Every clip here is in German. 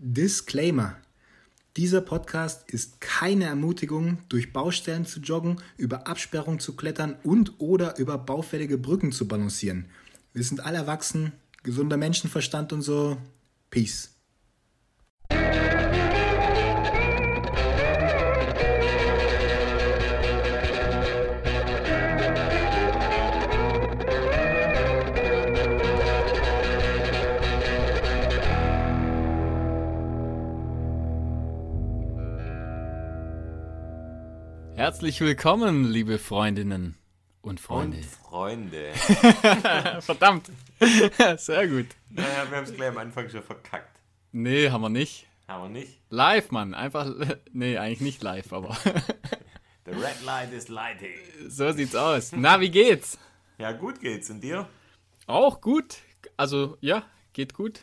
Disclaimer. Dieser Podcast ist keine Ermutigung, durch Baustellen zu joggen, über Absperrungen zu klettern und oder über baufällige Brücken zu balancieren. Wir sind alle erwachsen, gesunder Menschenverstand und so. Peace. Herzlich willkommen, liebe Freundinnen und Freunde. Und Freunde. Verdammt. Sehr gut. Naja, wir haben es gleich am Anfang schon verkackt. Nee, haben wir nicht. Haben wir nicht? Live, Mann. Einfach. Nee, eigentlich nicht live, aber. The red light is lighting. so sieht's aus. Na, wie geht's? Ja, gut geht's. Und dir? Auch gut. Also, ja, geht gut.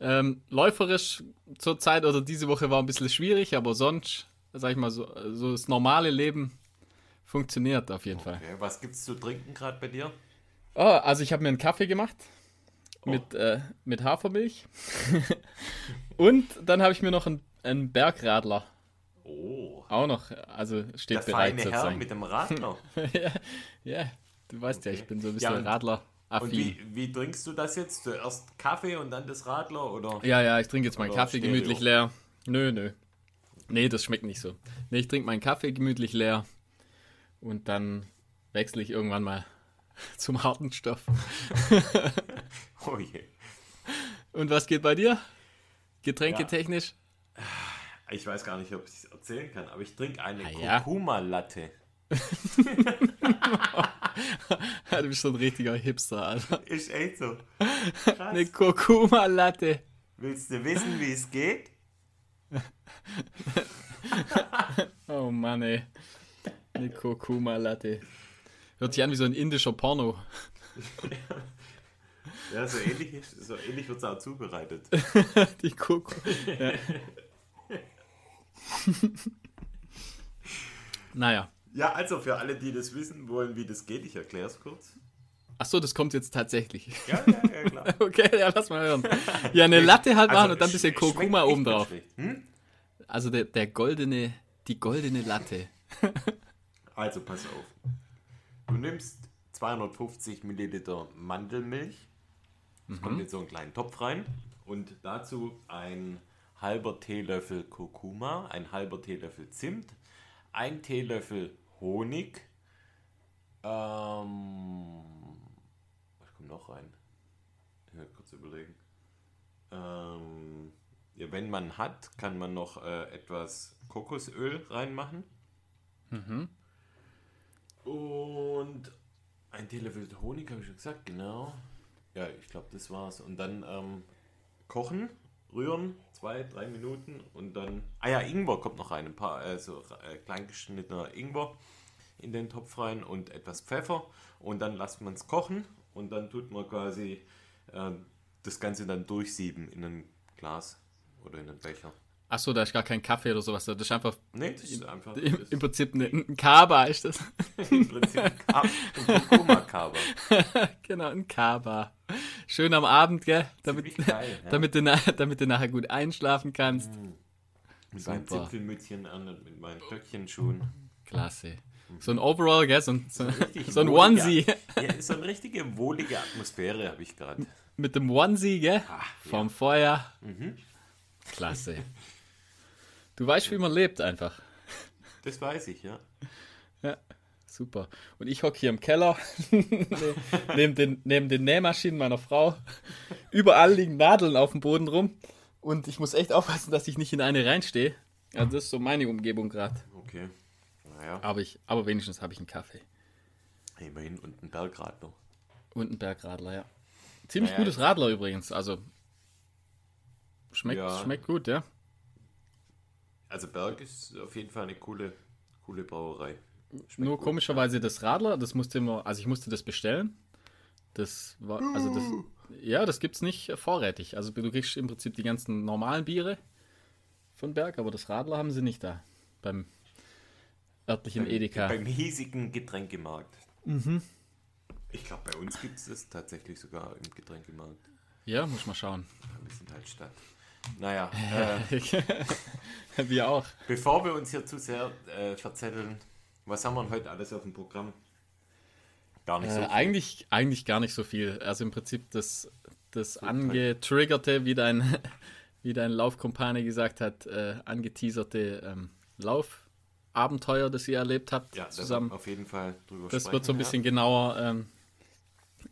Ähm, läuferisch zur Zeit oder diese Woche war ein bisschen schwierig, aber sonst, sag ich mal, so, so das normale Leben funktioniert auf jeden Fall. Okay, was gibt's zu trinken gerade bei dir? Oh, also ich habe mir einen Kaffee gemacht mit, äh, mit Hafermilch. Und dann habe ich mir noch einen, einen Bergradler Oh. auch noch, also steht Der bereit feine Herr sozusagen. mit dem Radler. ja, ja, du weißt ja, ich bin so ein bisschen Ja, und- Radler-affin. Und wie, wie trinkst du das jetzt? Zuerst Kaffee und dann das Radler? Oder? Ja, ja, ich trinke jetzt meinen Kaffee gemütlich leer. Nö, nö. Nee, das schmeckt nicht so. Nee, ich trinke meinen Kaffee gemütlich leer und dann wechsle ich irgendwann mal zum harten Stoff. Oh je. Und was geht bei dir? Getränketechnisch? Ich weiß gar nicht, ob ich es erzählen kann, aber ich trinke eine Ah, ja. Kurkuma-Latte. du bist so ein richtiger Hipster, Alter. Ist echt so. Eine Kurkuma-Latte. Willst du wissen, wie es geht? Oh Mann, ey. Eine Kurkuma-Latte. Hört sich an wie so ein indischer Porno. Ja, so ähnlich, so ähnlich wird es auch zubereitet. Die Kurkuma. Ja. naja. Ja, also für alle, die das wissen wollen, wie das geht, ich erkläre es kurz. Achso, das kommt jetzt tatsächlich. Ja, ja, ja, klar. Okay, ja, lass mal hören. Ja, eine Latte halt machen Also, und dann ein bisschen Kurkuma echt oben nicht drauf. schlecht. Hm? Also der, der goldene, die goldene Latte. Also pass auf. Du nimmst 250 Milliliter Mandelmilch. Das kommt in so einen kleinen Topf rein. Und dazu ein halber Teelöffel Kurkuma, ein halber Teelöffel Zimt, ein Teelöffel Honig. Ähm, noch rein? Will kurz überlegen. Ähm, ja, wenn man hat, kann man noch äh, etwas Kokosöl reinmachen. Und ein Teelöffel Honig, habe ich schon gesagt, genau. Ja, ich glaube, das war's. Und dann ähm, kochen, rühren, zwei, drei Minuten und dann. Ah ja, Ingwer kommt noch rein. Ein paar, also äh, klein geschnittener Ingwer in den Topf rein und etwas Pfeffer. Und dann lässt man es kochen und dann tut man quasi äh, das Ganze dann durchsieben in ein Glas oder in einen Becher. Achso, da ist gar kein Kaffee oder sowas. Das ist einfach Nee, das ist einfach. im, im Prinzip eine, ein Kaba ist das. im Prinzip ein Kab- ein Kurkuma-Kaba. genau, ein Kaba. Schön am Abend, gell? Damit, geil, ja. damit, du, damit du nachher gut einschlafen kannst. Mit meinen. Zipfelmützchen an und mit meinen Stöckchenschuhen. Klasse. So ein Overall, gell? So ein, so, so ein Onesie. Ja, so eine richtige wohlige Atmosphäre habe ich gerade. Mit dem Onesie, gell? Vom Feuer. Mhm. Klasse. Du weißt, wie man lebt einfach. Das weiß ich, ja. Ja, super. Und ich hocke hier im Keller, ne- neben, den, neben den Nähmaschinen meiner Frau. Überall liegen Nadeln auf dem Boden rum. Und ich muss echt aufpassen, dass ich nicht in eine reinstehe. Also das ist so meine Umgebung gerade. Okay. Naja, Aber, ich, aber wenigstens habe ich einen Kaffee. immerhin und ein Bergradler. Und einen Bergradler, ja. Ziemlich Naja, gutes Radler übrigens. Also schmeckt, Ja. schmeckt gut, ja. Also Berg ist auf jeden Fall eine coole, coole Brauerei. Schmeckt Nur gut. komischerweise das Radler, das musste immer, also ich musste das bestellen. Das war, also das, ja, das gibt's nicht vorrätig. Also du kriegst im Prinzip die ganzen normalen Biere von Berg, aber das Radler haben sie nicht da. Beim örtlichen Edeka. Beim hiesigen Getränkemarkt. Ich glaube, bei uns gibt es das tatsächlich sogar im Getränkemarkt. Ja, muss mal schauen. Wir sind halt Stadt. Naja, äh, Wir auch. bevor wir uns hier zu sehr äh, verzetteln, was haben wir heute alles auf dem Programm? Gar nicht so. Äh, viel. eigentlich, eigentlich gar nicht so viel. Also im Prinzip das, das angetriggerte, wie dein, wie dein Laufkumpane gesagt hat, äh, angeteaserte ähm, Laufabenteuer, das ihr erlebt habt ja, zusammen. auf jeden Fall drüber Das sprechen. wird so ein bisschen genauer ähm,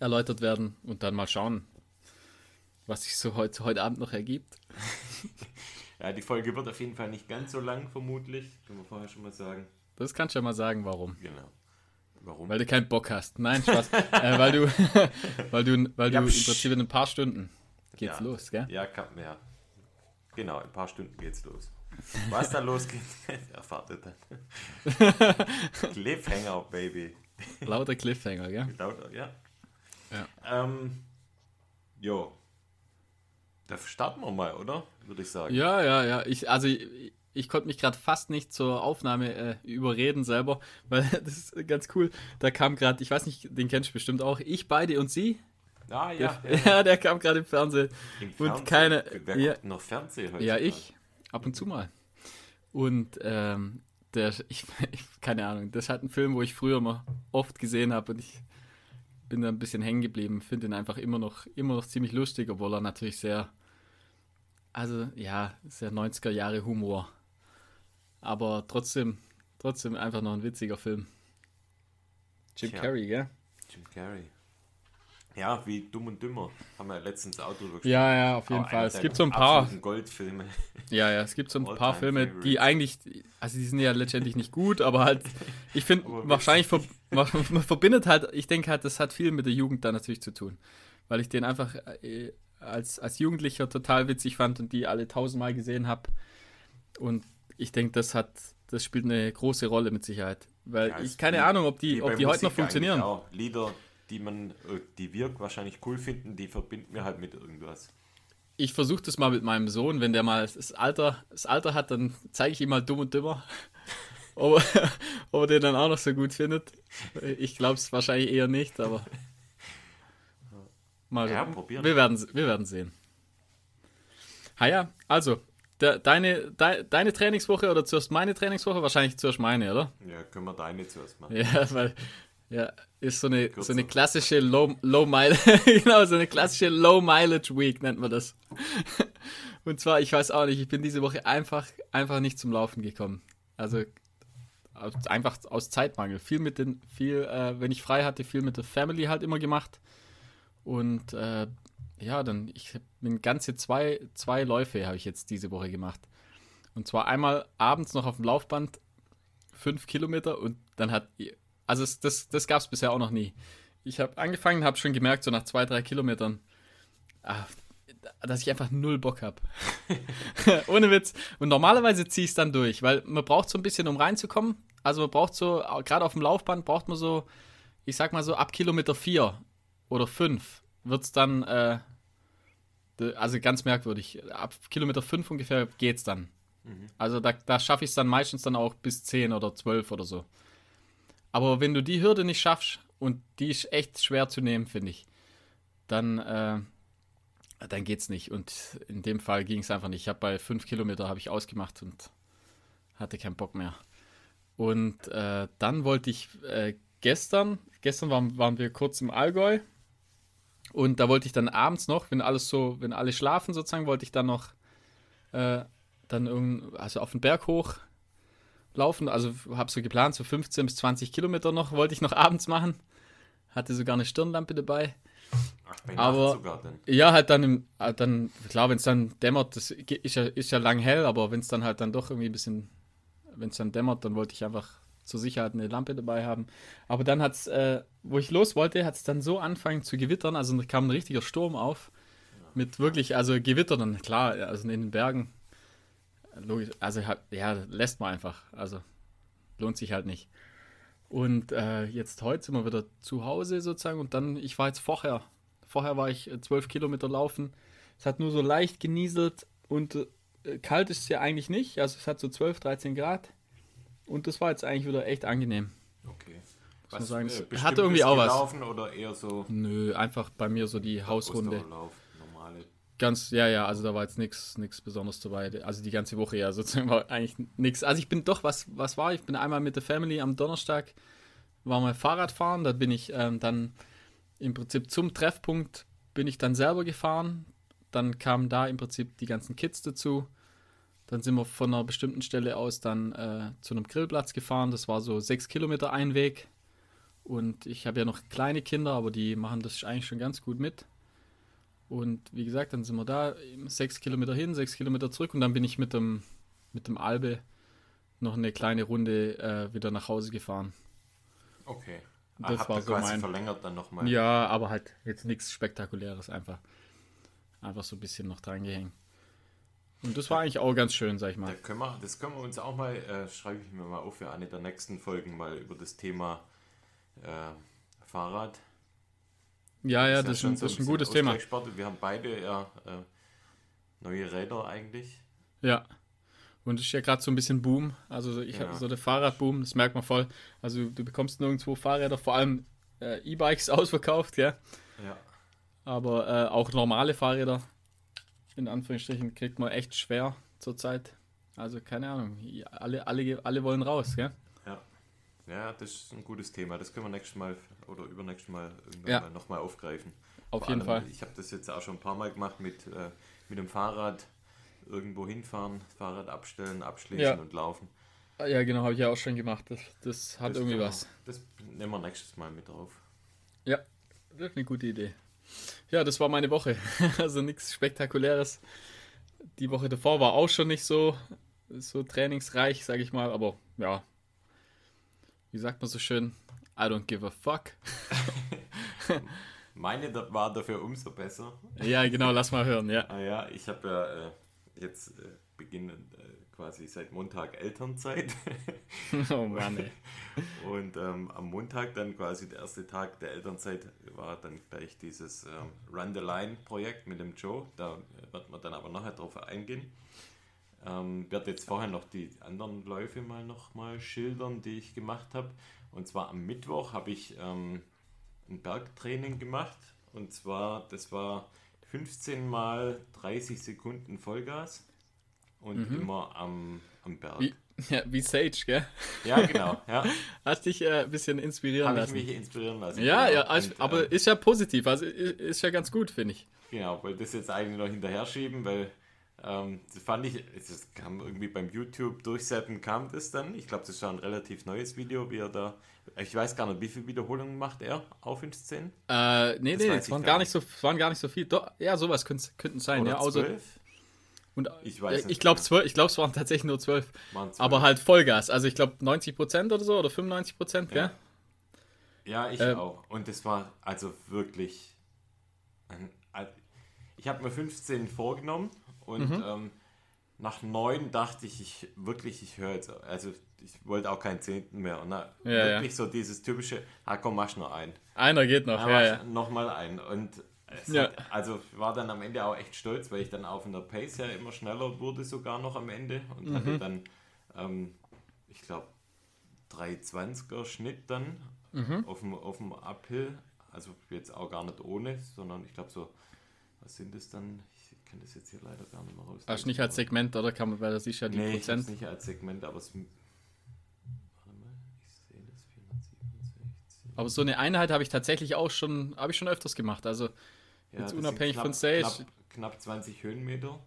erläutert werden und dann mal schauen, was sich so heute, heute Abend noch ergibt. Ja. ja, die Folge wird auf jeden Fall nicht ganz so lang, vermutlich. Können wir vorher schon mal sagen. Das kannst du ja mal sagen, warum. Genau. Warum? Weil du keinen Bock hast. Nein, Spaß. äh, weil du, weil du, weil Ja, du im. Prinzip in ein paar Stunden geht's Ja. los, gell? Ja, kann, ja. Genau, in ein paar Stunden geht's los. Was da losgeht, erfahrt ihr dann. Cliffhanger, Baby. Lauter Cliffhanger, gell? Lauter, ja. Ja. Ähm, jo. Da starten wir mal, oder? Würde ich sagen. Ja, ja, ja. Ich, also ich, ich konnte mich gerade fast nicht zur Aufnahme äh, überreden selber, weil das ist ganz cool. Da kam gerade, ich weiß nicht, den kennst du bestimmt auch, ich, beide und sie. Ah, Der, ja. ja, ja. der kam gerade im Fernsehen. Im und Fernsehen. keine- Wer ja. noch Fernsehen heute? Ja, ich. Ab und zu mal. Und ähm, der, ich, ich, keine Ahnung, das ist halt ein Film, wo ich früher mal oft gesehen habe und ich bin da ein bisschen hängen geblieben. Finde ihn einfach immer noch, immer noch ziemlich lustig, obwohl er natürlich sehr, also ja, sehr 90er Jahre Humor. Aber trotzdem, trotzdem einfach noch ein witziger Film. Jim Tja. Carrey, gell? Jim Carrey. Ja, wie Dumm und Dümmer. Haben wir ja letztens auch drüber gesprochen. Ja, ja, auf jeden Auch Fall. Es gibt so ein paar, Goldfilme. Ja, ja, es gibt so ein All-time paar Filme, favorites. die eigentlich, also die sind ja letztendlich nicht gut, aber halt, ich finde, Aber wahrscheinlich, ver, man verbindet halt, ich denke halt, das hat viel mit der Jugend da natürlich zu tun. Weil ich den einfach äh, als, als Jugendlicher total witzig fand und die alle tausendmal gesehen habe. Und ich denke, das hat, das spielt eine große Rolle mit Sicherheit. Weil Ja, ich keine Ahnung, ob die, ob die heute noch funktionieren. Lieder, die man, äh, die wir wahrscheinlich cool finden, die verbinden wir halt mit irgendwas. ich versuche das mal mit meinem Sohn, wenn der mal das Alter, das Alter hat, dann zeige ich ihm mal dumm und dümmer. ob, er, ob er den dann auch noch so gut findet. Ich glaube es wahrscheinlich eher nicht, aber. Mal Ja, probieren. Wir werden, wir werden sehen. Ha ja, also, de, deine, de, deine Trainingswoche oder zuerst meine Trainingswoche? Wahrscheinlich zuerst meine, oder? Ja, können wir deine zuerst machen. Ja, weil, ja, ist so eine, so eine klassische Low, Low Mile, genau, so eine klassische Low Mileage Week nennt man das. Und zwar, ich weiß auch nicht, ich bin diese Woche einfach, einfach nicht zum Laufen gekommen. Also, einfach aus Zeitmangel. Viel mit den, viel, äh, wenn ich frei hatte, viel mit der Family halt immer gemacht. Und, äh, ja, dann, ich bin ganze zwei, zwei Läufe habe ich jetzt diese Woche gemacht. Und zwar einmal abends noch auf dem Laufband, fünf Kilometer und dann hat, also es, das, das gab es bisher auch noch nie. Ich habe angefangen, habe schon gemerkt, so nach zwei, drei Kilometern, ah, dass ich einfach null Bock habe. Ohne Witz. Und normalerweise ziehe ich es dann durch, weil man braucht so ein bisschen, um reinzukommen. Also man braucht so, gerade auf dem Laufband braucht man so, ich sag mal so ab Kilometer vier oder fünf wird es dann, äh, also ganz merkwürdig. Ab Kilometer fünf ungefähr geht's dann. Also da, da schaffe ich es dann meistens dann auch bis 10 oder 12 oder so. Aber wenn du die Hürde nicht schaffst, und die ist echt schwer zu nehmen, finde ich, dann, äh, dann geht's nicht. Und in dem Fall ging es einfach nicht. Ich habe bei 5 Kilometer ich ausgemacht und hatte keinen Bock mehr. Und äh, dann wollte ich äh, gestern, gestern waren, waren wir kurz im Allgäu und da wollte ich dann abends noch, wenn alles so, wenn alle schlafen sozusagen, wollte ich dann noch äh, dann irgend, also auf den Berg hoch laufen. Also habe so geplant, so 15 bis 20 Kilometer noch wollte ich noch abends machen. Hatte sogar eine Stirnlampe dabei. Ach, Aber- Nacht sogar dann. Ja, halt dann, im, halt dann klar, wenn es dann dämmert, das ist ja, ist ja lang hell, aber wenn es dann halt dann doch irgendwie ein bisschen, wenn es dann dämmert, dann wollte ich einfach zur Sicherheit eine Lampe dabei haben. Aber dann hat es, äh, wo ich los wollte, hat es dann so angefangen zu gewittern, also kam ein richtiger Sturm auf. Mit wirklich, also Gewitter dann, klar, also in den Bergen, logisch, also ja, lässt man einfach, also lohnt sich halt nicht. Und äh, jetzt heute sind wir wieder zu Hause sozusagen und dann, ich war jetzt vorher, vorher war ich äh, zwölf Kilometer laufen. Es hat nur so leicht genieselt und äh, kalt ist es ja eigentlich nicht, also es hat so 12, 13 Grad. Und das war jetzt eigentlich wieder echt angenehm. Okay. man sagen, es hat irgendwie auch was. gelaufen oder eher so Nö, einfach bei mir so die Hausrunde. Normale. Ganz, ja, ja, also da war jetzt nichts Besonderes dabei. Also die ganze Woche ja sozusagen war eigentlich nichts. Also ich bin doch, was, was war? Ich bin einmal mit der Family am Donnerstag, war mal Fahrradfahren, da bin ich ähm, dann im Prinzip zum Treffpunkt bin ich dann selber gefahren. Dann kamen da im Prinzip die ganzen Kids dazu. Dann sind wir von einer bestimmten Stelle aus dann äh, zu einem Grillplatz gefahren. Das war so sechs Kilometer ein Weg. Und ich habe ja noch kleine Kinder, aber die machen das eigentlich schon ganz gut mit. Und wie gesagt, dann sind wir da sechs Kilometer hin, sechs Kilometer zurück und dann bin ich mit dem, mit dem Albe noch eine kleine Runde äh, wieder nach Hause gefahren. Okay. Das Habt war so mein- verlängert dann nochmal. Ja, aber halt jetzt nichts Spektakuläres, einfach, einfach so ein bisschen noch dran gehängt. Und das war eigentlich auch ganz schön, sag ich Da mal. können wir, das können wir uns auch mal, äh, schreibe ich mir mal auf für eine der nächsten Folgen, mal über das Thema äh, Fahrrad. Ja, ja, das ist, ein, das ist ein gutes Thema. Wir haben beide ja äh, neue Räder eigentlich. Ja. Und es ist ja gerade so ein bisschen Boom. Also ich Ja. habe so der Fahrradboom, das merkt man voll. Also du bekommst nirgendwo Fahrräder, vor allem äh, E-Bikes ausverkauft, ja. Ja. Aber äh, auch normale Fahrräder, in Anführungsstrichen, kriegt man echt schwer zurzeit. Also keine Ahnung, alle, alle, alle wollen raus, gell? Ja. Das ist ein gutes Thema. Das können wir nächstes Mal oder übernächstes Mal Ja. mal nochmal aufgreifen. Auf Vor jeden allem, Fall. Ich habe das jetzt auch schon ein paar Mal gemacht mit, äh, mit dem Fahrrad. Irgendwo hinfahren, Fahrrad abstellen, abschließen Ja. und laufen. Ja, genau, habe ich ja auch schon gemacht. Das, das hat Das irgendwie wir- was. Das nehmen wir nächstes Mal mit drauf. Ja, das ist eine gute Idee. Ja, das war meine Woche. Also nichts Spektakuläres. Die Woche davor war auch schon nicht so, so trainingsreich, sage ich mal, aber ja. Wie sagt man so schön? I don't give a fuck. Meine war dafür umso besser. Ja, genau, lass mal hören, ja. Ah ja, ich habe ja äh, jetzt äh, beginnend äh, quasi seit Montag Elternzeit. Oh Mann, ey. Und ähm, am Montag dann quasi der erste Tag der Elternzeit war dann gleich dieses ähm, Run the Line Projekt mit dem Joe. Da äh, wird man dann aber nachher drauf eingehen. Ähm, werde jetzt vorher noch die anderen Läufe mal noch mal schildern, die ich gemacht habe. Und zwar am Mittwoch habe ich ähm, ein Bergtraining gemacht. Und zwar, das war 15 mal 30 Sekunden Vollgas und immer am, am Berg. Wie, ja, wie Sage, gell? Ja, genau. Ja. Hast dich äh, ein bisschen inspirieren Habe ich lassen. mich inspirieren lassen. Ja, genau. ja, also, Und, aber ähm, ist ja positiv, also ist ja ganz gut, finde ich. genau, wollte das jetzt eigentlich noch hinterher schieben, weil ähm, das fand ich, es kam irgendwie beim YouTube durchseppen, kam das dann. Ich glaube, das ist schon ein relativ neues Video, wie er da, ich weiß gar nicht, wie viele Wiederholungen macht er auf 15? Äh, nee, nee, weiß es waren gar nicht so, es waren gar nicht so viel. Doch, ja, sowas könnten sein, Oder ja. Außer, 12? und, Ich weiß äh, nicht ich glaube, zwölf, glaube, es waren tatsächlich nur zwölf. Waren 12. Aber halt Vollgas. Also ich glaube 90 Prozent oder so oder 95 Prozent, gell? Ja, ich Ähm, auch. Und das war also wirklich. Ein- ich habe mir 15 vorgenommen und Mhm. ähm, nach neun dachte ich, ich wirklich, ich höre jetzt. Also ich wollte auch keinen Zehnten mehr. Und na, Ja, wirklich so dieses typische, ah komm, mach noch einen. Einer geht noch, ja, ja. Nochmal einen. Und Ja. hat, also ich war dann am Ende auch echt stolz, weil ich dann auf einer Pace ja immer schneller wurde, sogar noch am Ende. Und Mhm. hatte dann, ähm, ich glaube, 320er Schnitt dann Mhm. auf, dem, auf dem Uphill. Also jetzt auch gar nicht ohne, sondern ich glaube so, was sind das dann? Ich kann das jetzt hier leider gar nicht mehr raus. Du nicht als Segment, oder kann man, weil das ist ja die Nee, Prozent. nicht als Segment, aber es. Warte mal, ich sehe das 467. Aber so eine Einheit habe ich tatsächlich auch schon, habe ich schon öfters gemacht. Also Ja, Jetzt das unabhängig knapp, von Sage. Knapp, knapp 20 Höhenmeter.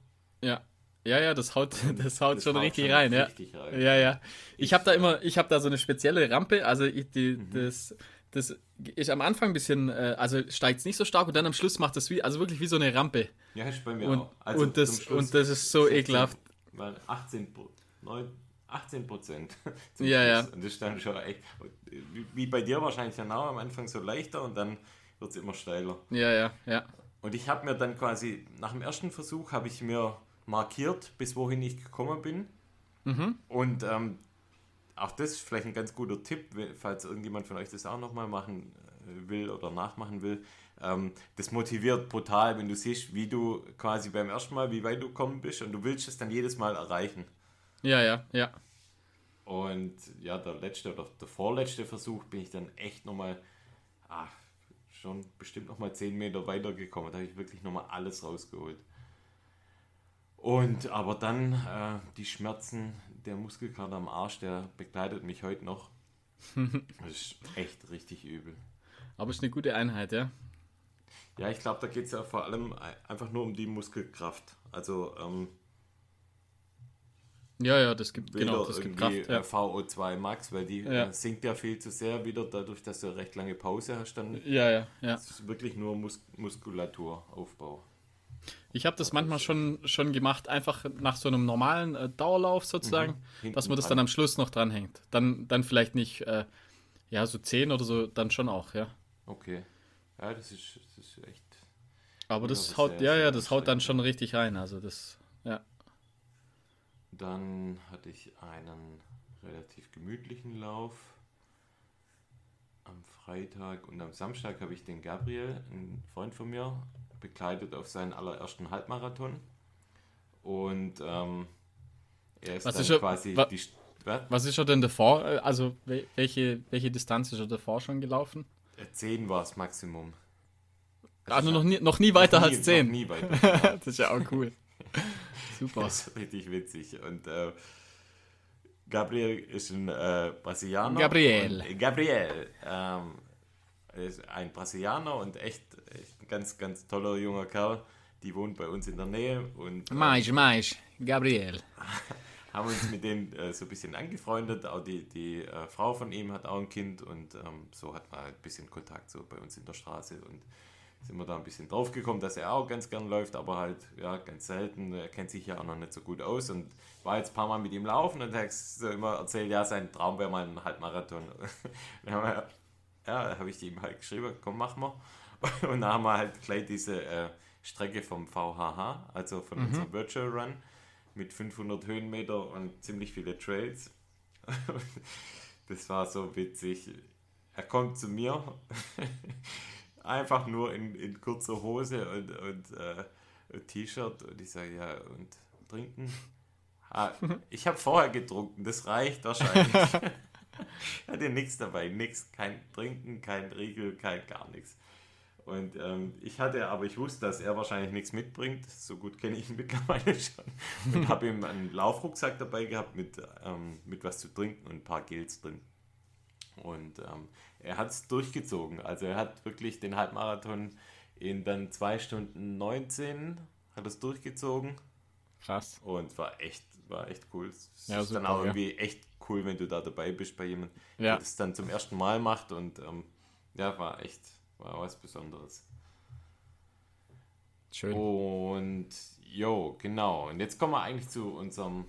ja. Ja, ja, das haut, das haut schon haut richtig schon rein, ja. rein. Ja, ja. Ich habe da immer, ich habe da so eine spezielle Rampe, also ich, die, Mhm. das, das ist am Anfang ein bisschen, äh, also steigt es nicht so stark und dann am Schluss macht das wie, also wirklich wie so eine Rampe. Ja, ist bei mir Und, auch. Also und, das, Schluss und das ist so 16, ekelhaft. Weil 18, Pro- neun- 18 Prozent. Ja, ja. Und das ist dann schon echt, wie, bei dir wahrscheinlich auch am Anfang so leichter und dann wird es immer steiler. Ja, ja, ja. Und ich habe mir dann quasi, nach dem ersten Versuch habe ich mir markiert, bis wohin ich gekommen bin. Mhm. Und ähm, auch das ist vielleicht ein ganz guter Tipp, falls irgendjemand von euch das auch nochmal machen äh, will oder nachmachen will. Ähm, das motiviert brutal, wenn du siehst, wie du quasi beim ersten Mal, wie weit du gekommen bist und du willst es dann jedes Mal erreichen. Ja, ja, ja. Und ja, der letzte oder der vorletzte Versuch bin ich dann echt nochmal, ah, schon bestimmt nochmal 10 Meter weiter gekommen. Da habe ich wirklich nochmal alles rausgeholt. Und aber dann äh, die Schmerzen, der Muskelkater am Arsch, der begleitet mich heute noch. das ist echt richtig übel. Aber es ist eine gute Einheit, ja. Ja, ich glaube, da geht es ja vor allem einfach nur um die Muskelkraft. Also ähm, ja, ja, das gibt genau, das gibt Kraft. Ja. äh, VO2 Max, weil die Ja. äh, sinkt ja viel zu sehr wieder dadurch, dass du eine recht lange Pause hast. Dann ja, ja, ja. ist wirklich nur Mus Muskulaturaufbau. Ich habe das manchmal schon, schon gemacht, einfach nach so einem normalen äh, Dauerlauf sozusagen, Mhm. Dass man das dann am Schluss noch dranhängt. Dann, dann vielleicht nicht, äh, ja, so 10 oder so, dann schon auch, ja. Okay. Ja, das ist, das ist echt. Aber das das haut, ja, ja, das haut dann schon richtig rein. Also das, ja. Dann hatte ich einen relativ gemütlichen Lauf am Freitag und am Samstag habe ich den Gabriel, einen Freund von mir, begleitet auf seinen allerersten Halbmarathon. Und ähm, er ist Was dann ist er- quasi wa- die. Was? Was ist er denn davor? äh, Also wel- welche, welche Distanz ist er davor schon gelaufen? 10 war das Maximum. Also noch nie, noch nie weiter Noch nie- als 10. Noch nie weiter. genau. das ist ja auch cool. Super. Das ist richtig witzig. Und äh, Gabriel ist ein äh, Brasilianer. Gabriel. Und, Gabriel ähm, ein Brasilianer und echt, echt ein ganz, ganz toller junger Kerl. Die wohnt bei uns in der Nähe und äh, Mais, mais, Gabriel. haben uns mit denen äh, so ein bisschen angefreundet. Auch die, die äh, Frau von ihm hat auch ein Kind und ähm, so hat man halt ein bisschen Kontakt so bei uns in der Straße und sind wir da ein bisschen drauf gekommen, dass er auch ganz gern läuft, aber halt ja ganz selten. Er kennt sich ja auch noch nicht so gut aus und war jetzt ein paar Mal mit ihm laufen und er hat so immer erzählt, ja, sein Traum wäre mal ein Halbmarathon. Ja, da habe ich ihm halt geschrieben, komm, mach mal. Und dann haben wir halt gleich diese äh, Strecke vom VHH, also von unserem Virtual Run, mit 500 Höhenmeter und ziemlich viele Trails. das war so witzig. Er kommt zu mir, einfach nur in, in kurzer Hose und, und äh, T-Shirt und ich sage, ja, und trinken? Ah, ich habe vorher getrunken, das reicht wahrscheinlich. Hatte nichts dabei, nichts, kein Trinken, kein Riegel, kein gar nichts. Und ähm, ich hatte, aber ich wusste, dass er wahrscheinlich nichts mitbringt. So gut kenne ich ihn mittlerweile schon. Und habe ihm einen Laufrucksack dabei gehabt mit, ähm, mit was zu trinken und ein paar Gels drin. Und ähm, er hat es durchgezogen. Also er hat wirklich den Halbmarathon in dann 2 Stunden 19 hat es durchgezogen. Krass. Und war echt, war echt cool. Es Ja, ist dann super, auch ja. irgendwie echt cool, wenn du da dabei bist bei jemandem, Ja. der das dann zum ersten Mal macht. Und ähm, ja, war echt, war was Besonderes. Schön. Und jo, genau. Und jetzt kommen wir eigentlich zu unserem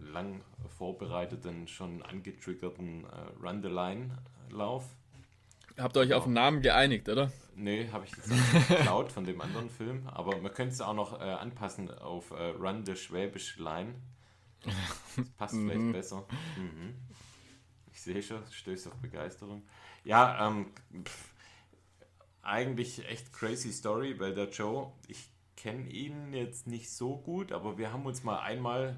lang vorbereiteten, schon angetriggerten äh, Run the Line Lauf. Habt ihr euch auf den Namen geeinigt, oder? Nee, habe ich jetzt nicht geklaut von dem anderen Film, aber man könnte es auch noch äh, anpassen auf äh, Run the Schwäbisch Line. Das passt vielleicht besser. Mhm. Ich sehe schon, stößt auf Begeisterung. Ja, ähm, pff, eigentlich echt crazy Story, weil der Joe, ich kenne ihn jetzt nicht so gut, aber wir haben uns mal einmal.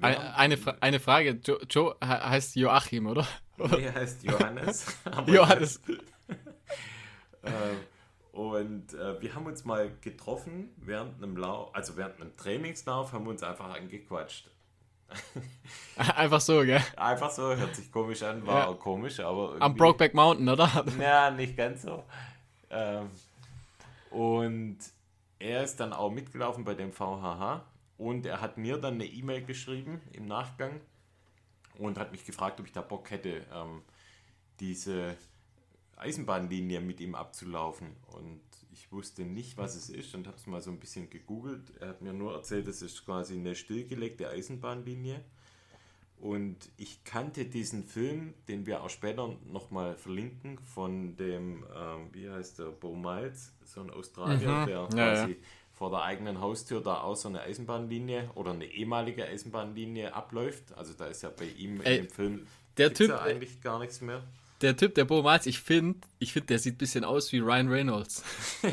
Eine, eine, Fra eine Frage. Joe, Joe he- heißt Joachim, oder? Nee, heißt Johannes. Johannes. Äh, und äh, wir haben uns mal getroffen während einem Lauf, also während einem Trainingslauf, haben wir uns einfach angequatscht. Einfach so, gell? Einfach so, hört sich komisch an, war Ja. auch komisch, aber. Am Brokeback Mountain, oder? Ja, nicht ganz so. Ähm, und er ist dann auch mitgelaufen bei dem VHH und er hat mir dann eine E-Mail geschrieben im Nachgang und hat mich gefragt, ob ich da Bock hätte, ähm, diese Eisenbahnlinie mit ihm abzulaufen. Und ich wusste nicht, was es ist und habe es mal so ein bisschen gegoogelt. Er hat mir nur erzählt, es ist quasi eine stillgelegte Eisenbahnlinie. Und ich kannte diesen Film, den wir auch später nochmal verlinken, von dem, ähm, wie heißt der, Bo Miles, so ein Australier, Mhm. der quasi ja. vor der eigenen Haustür da auch so eine Eisenbahnlinie oder eine ehemalige Eisenbahnlinie abläuft. Also da ist ja bei ihm Ey, in dem Film der Typ, ja äh, eigentlich gar nichts mehr. Der Typ, der Bo Miles, ich finde, ich find, der sieht ein bisschen aus wie Ryan Reynolds.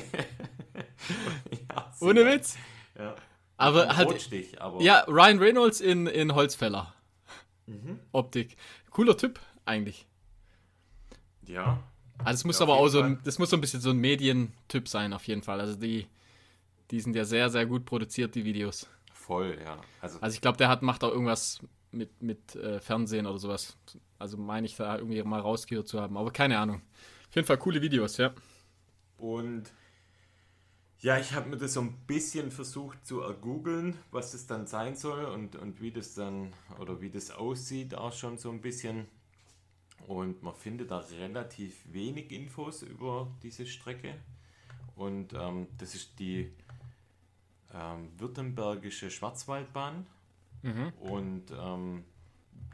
Ja, Ohne. Witz. Ja. Aber hat. Rotstich, aber Ja, Ryan Reynolds in, in Holzfäller. Mhm. Optik. Cooler Typ, eigentlich. ja. Also es muss Ja, aber auch so ein, das muss so ein bisschen so ein Medientyp sein, auf jeden Fall. Also die, die sind ja sehr, sehr gut produziert, die Videos. Voll, ja. Also, also ich glaube, der hat, macht auch irgendwas mit, mit äh, Fernsehen oder sowas. Also meine ich da irgendwie mal rausgehört zu haben. Aber keine Ahnung. Auf jeden Fall coole Videos, ja. Und ja, ich habe mir das so ein bisschen versucht zu ergoogeln, was das dann sein soll und, und wie das dann oder wie das aussieht, auch schon so ein bisschen. Und man findet da relativ wenig Infos über diese Strecke. Und ähm, das ist die ähm, Württembergische Schwarzwaldbahn. Mhm. Und ähm,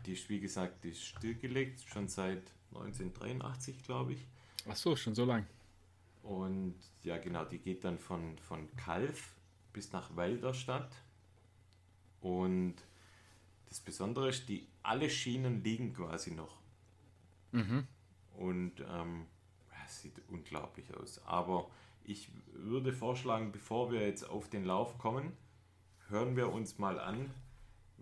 die ist, wie gesagt, die ist stillgelegt, schon seit 1983, glaube ich. Ach so, schon so lang. Und ja, genau, die geht dann von, von Kalf bis nach Walderstadt. Und das Besondere ist, die alle Schienen liegen quasi noch. Mhm. Und ähm, es sieht unglaublich aus. Aber ich würde vorschlagen, bevor wir jetzt auf den Lauf kommen, hören wir uns mal an,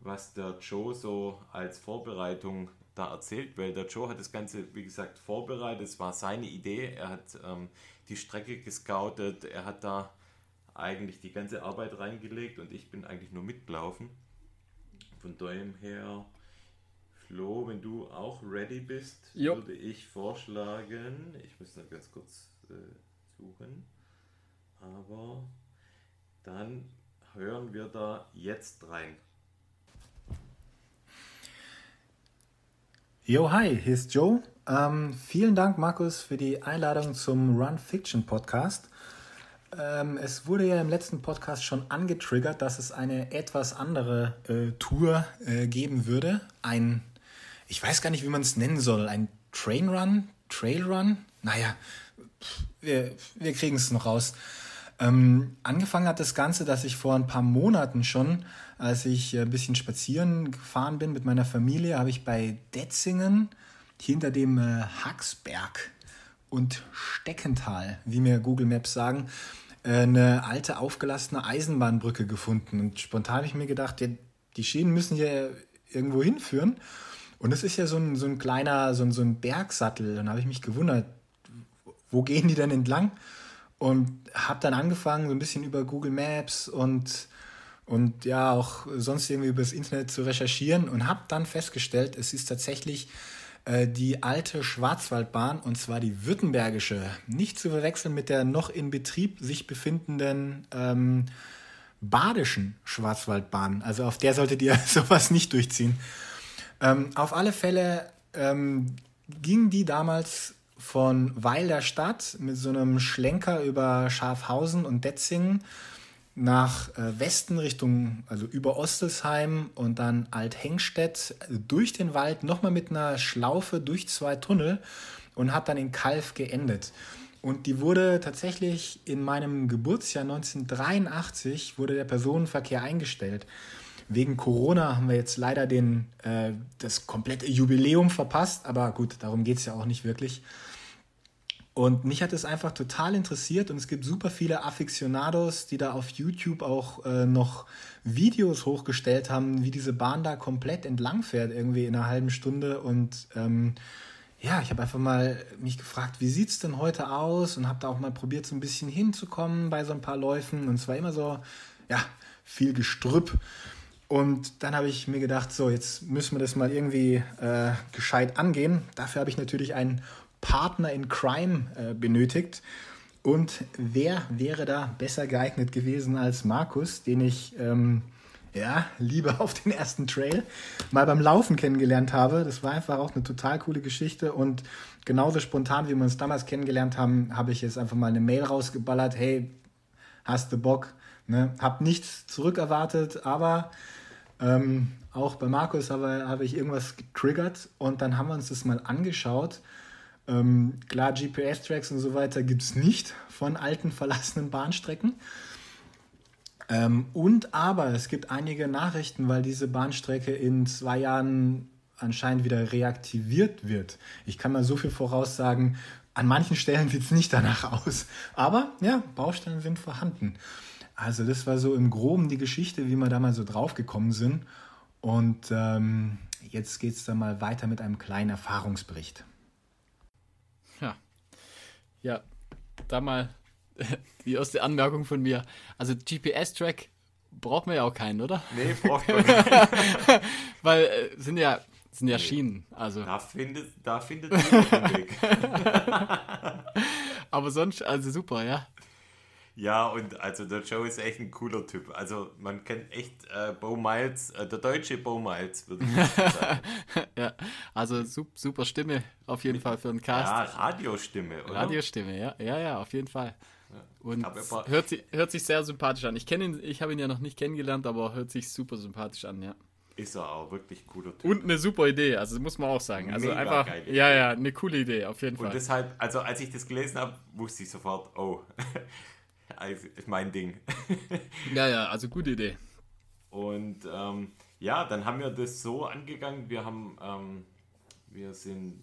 was der Joe so als Vorbereitung da erzählt, weil der Joe hat das Ganze, wie gesagt, vorbereitet. Es war seine Idee. Er hat ähm, die Strecke gescoutet. Er hat da eigentlich die ganze Arbeit reingelegt und ich bin eigentlich nur mitgelaufen. Von daher her, Flo, wenn du auch ready bist, jo. würde ich vorschlagen, ich muss noch ganz kurz äh, suchen, aber dann hören wir da jetzt rein. Yo, hi, hier ist Joe. Ähm, vielen Dank, Markus, für die Einladung zum Run Fiction Podcast. Ähm, es wurde ja im letzten Podcast schon angetriggert, dass es eine etwas andere äh, Tour äh, geben würde. Ein, ich weiß gar nicht, wie man es nennen soll, ein Train Run, Trail Run. Naja, wir, wir kriegen es noch raus. Ähm, angefangen hat das Ganze, dass ich vor ein paar Monaten schon, als ich ein bisschen spazieren gefahren bin mit meiner Familie, habe ich bei Detzingen hinter dem äh, Haxberg und Steckental, wie mir Google Maps sagen, äh, eine alte aufgelassene Eisenbahnbrücke gefunden. Und spontan habe ich mir gedacht, die Schienen müssen ja irgendwo hinführen. Und es ist ja so ein, so ein kleiner, so ein, so ein Bergsattel. Und da habe ich mich gewundert, wo gehen die denn entlang? Und habe dann angefangen, so ein bisschen über Google Maps und, und ja auch sonst irgendwie über das Internet zu recherchieren und habe dann festgestellt, es ist tatsächlich äh, die alte Schwarzwaldbahn und zwar die württembergische. Nicht zu verwechseln mit der noch in Betrieb sich befindenden ähm, badischen Schwarzwaldbahn. Also auf der solltet ihr sowas nicht durchziehen. Ähm, auf alle Fälle ähm, ging die damals von Weil Stadt mit so einem Schlenker über Schafhausen und Detzingen nach äh, Westen Richtung, also über Ostelsheim und dann Althengstedt durch den Wald, nochmal mit einer Schlaufe durch zwei Tunnel und hat dann in Kalf geendet. Und die wurde tatsächlich in meinem Geburtsjahr 1983 wurde der Personenverkehr eingestellt. Wegen Corona haben wir jetzt leider den, äh, das komplette Jubiläum verpasst, aber gut, darum geht es ja auch nicht wirklich. Und mich hat es einfach total interessiert und es gibt super viele Aficionados, die da auf YouTube auch äh, noch Videos hochgestellt haben, wie diese Bahn da komplett entlang fährt, irgendwie in einer halben Stunde. Und ähm, ja, ich habe einfach mal mich gefragt, wie sieht es denn heute aus? Und habe da auch mal probiert, so ein bisschen hinzukommen bei so ein paar Läufen. Und es war immer so, ja, viel Gestrüpp. Und dann habe ich mir gedacht, so, jetzt müssen wir das mal irgendwie äh, gescheit angehen. Dafür habe ich natürlich einen Partner in Crime äh, benötigt. Und wer wäre da besser geeignet gewesen als Markus, den ich ähm, ja, lieber auf den ersten Trail mal beim Laufen kennengelernt habe. Das war einfach auch eine total coole Geschichte und genauso spontan, wie wir uns damals kennengelernt haben, habe ich jetzt einfach mal eine Mail rausgeballert. Hey, hast du Bock? Ne? Hab nichts zurückerwartet, aber ähm, auch bei Markus habe, habe ich irgendwas getriggert und dann haben wir uns das mal angeschaut ähm, klar, GPS-Tracks und so weiter gibt es nicht von alten verlassenen Bahnstrecken. Ähm, und aber es gibt einige Nachrichten, weil diese Bahnstrecke in zwei Jahren anscheinend wieder reaktiviert wird. Ich kann mal so viel voraussagen, an manchen Stellen sieht es nicht danach aus. Aber ja, Baustellen sind vorhanden. Also das war so im groben die Geschichte, wie wir da mal so drauf gekommen sind. Und ähm, jetzt geht es dann mal weiter mit einem kleinen Erfahrungsbericht. Ja, da mal die erste Anmerkung von mir. Also GPS-Track braucht man ja auch keinen, oder? Nee, braucht man nicht. Weil äh, sind ja sind ja Schienen, also. Da findet, da findet jeder den Weg. Aber sonst, also super, ja. Ja, und also der Joe ist echt ein cooler Typ. Also man kennt echt äh, Bo Miles, äh, der deutsche Bo Miles, würde ich sagen. ja, also sup- super Stimme auf jeden Fall für einen Cast. Ja, Radiostimme, oder? Radiostimme, ja, ja, ja, auf jeden Fall. Und Aber er war- hört, sich, hört sich sehr sympathisch an. Ich kenne ihn, ich habe ihn ja noch nicht kennengelernt, aber hört sich super sympathisch an, ja. Ist er auch wirklich cooler Typ. Und eine super Idee, also muss man auch sagen. Also Mega einfach, geile ja, Idee. ja, eine coole Idee, auf jeden Und Fall. deshalb, also als ich das gelesen habe, wusste ich sofort, oh, also, ist mein Ding. Ja, ja, also gute Idee. Und ähm, ja, dann haben wir das so angegangen. Wir haben, ähm, wir sind,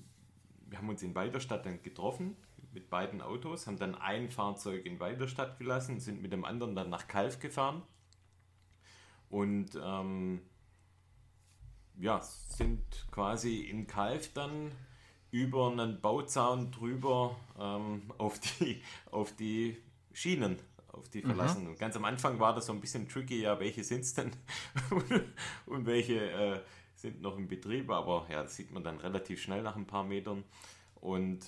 wir haben uns in Weiderstadt dann getroffen mit beiden Autos, haben dann ein Fahrzeug in Weiderstadt gelassen, sind mit dem anderen dann nach Kalf gefahren und ähm, ja, sind quasi in Kalf dann über einen Bauzaun drüber ähm, auf, die, auf die Schienen, auf die verlassen. Und ganz am Anfang war das so ein bisschen tricky, ja, welche sind es denn und welche äh, sind noch im Betrieb, aber ja, das sieht man dann relativ schnell nach ein paar Metern. Und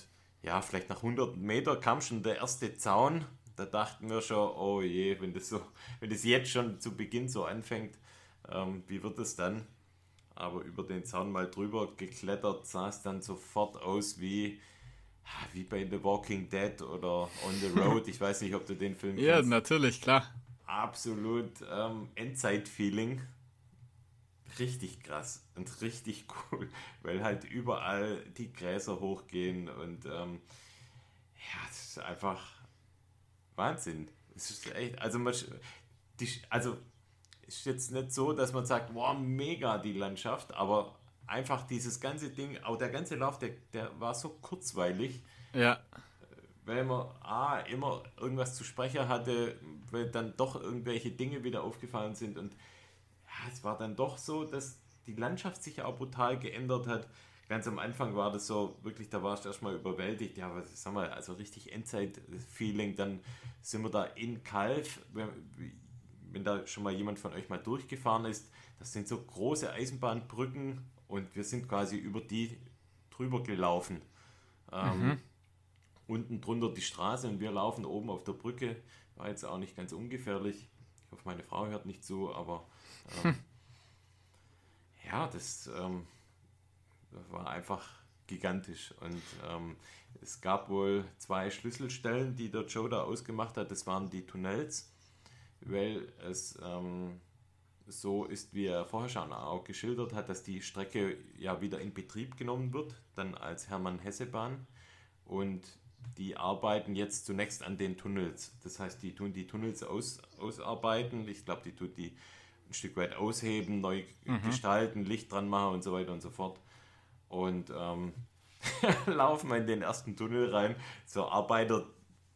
ja, vielleicht nach 100 Meter kam schon der erste Zaun. Da dachten wir schon, oh je, wenn das so, wenn das jetzt schon zu Beginn so anfängt, ähm, wie wird es dann? Aber über den Zaun mal drüber geklettert, sah es dann sofort aus wie, wie bei The Walking Dead oder On the Road. Ich weiß nicht, ob du den Film Ja, kennst. natürlich, klar. Absolut ähm, Endzeit-Feeling. Richtig krass und richtig cool, weil halt überall die Gräser hochgehen und ähm, ja, das ist einfach Wahnsinn. Es ist echt, also man, die, also ist jetzt nicht so, dass man sagt, wow, mega die Landschaft, aber einfach dieses ganze Ding, auch der ganze Lauf, der, der war so kurzweilig, Ja, weil man A, immer irgendwas zu sprechen hatte, weil dann doch irgendwelche Dinge wieder aufgefallen sind und ja, es war dann doch so, dass die Landschaft sich auch brutal geändert hat. Ganz am Anfang war das so, wirklich, da warst du erstmal überwältigt. Ja, was sagen wir, also richtig Endzeit-Feeling. Dann sind wir da in Kalf, wenn, wenn da schon mal jemand von euch mal durchgefahren ist, das sind so große Eisenbahnbrücken und wir sind quasi über die drüber gelaufen. Ähm, Unten drunter die Straße und wir laufen oben auf der Brücke. War jetzt auch nicht ganz ungefährlich. Ich hoffe, meine Frau hört nicht zu, aber ähm, ja, das ähm, war einfach gigantisch. Und ähm, es gab wohl zwei Schlüsselstellen, die der Joe da ausgemacht hat. Das waren die Tunnels, weil es ähm, so ist, wie er vorher schon auch geschildert hat, dass die Strecke ja wieder in Betrieb genommen wird, dann als Hermann-Hesse-Bahn. Und die arbeiten jetzt zunächst an den Tunnels. Das heißt, die tun die Tunnels aus, ausarbeiten. Ich glaube, die tun die ein Stück weit ausheben, neu gestalten, Licht dran machen und so weiter und so fort. Und ähm, laufen wir in den ersten Tunnel rein. So Arbeiter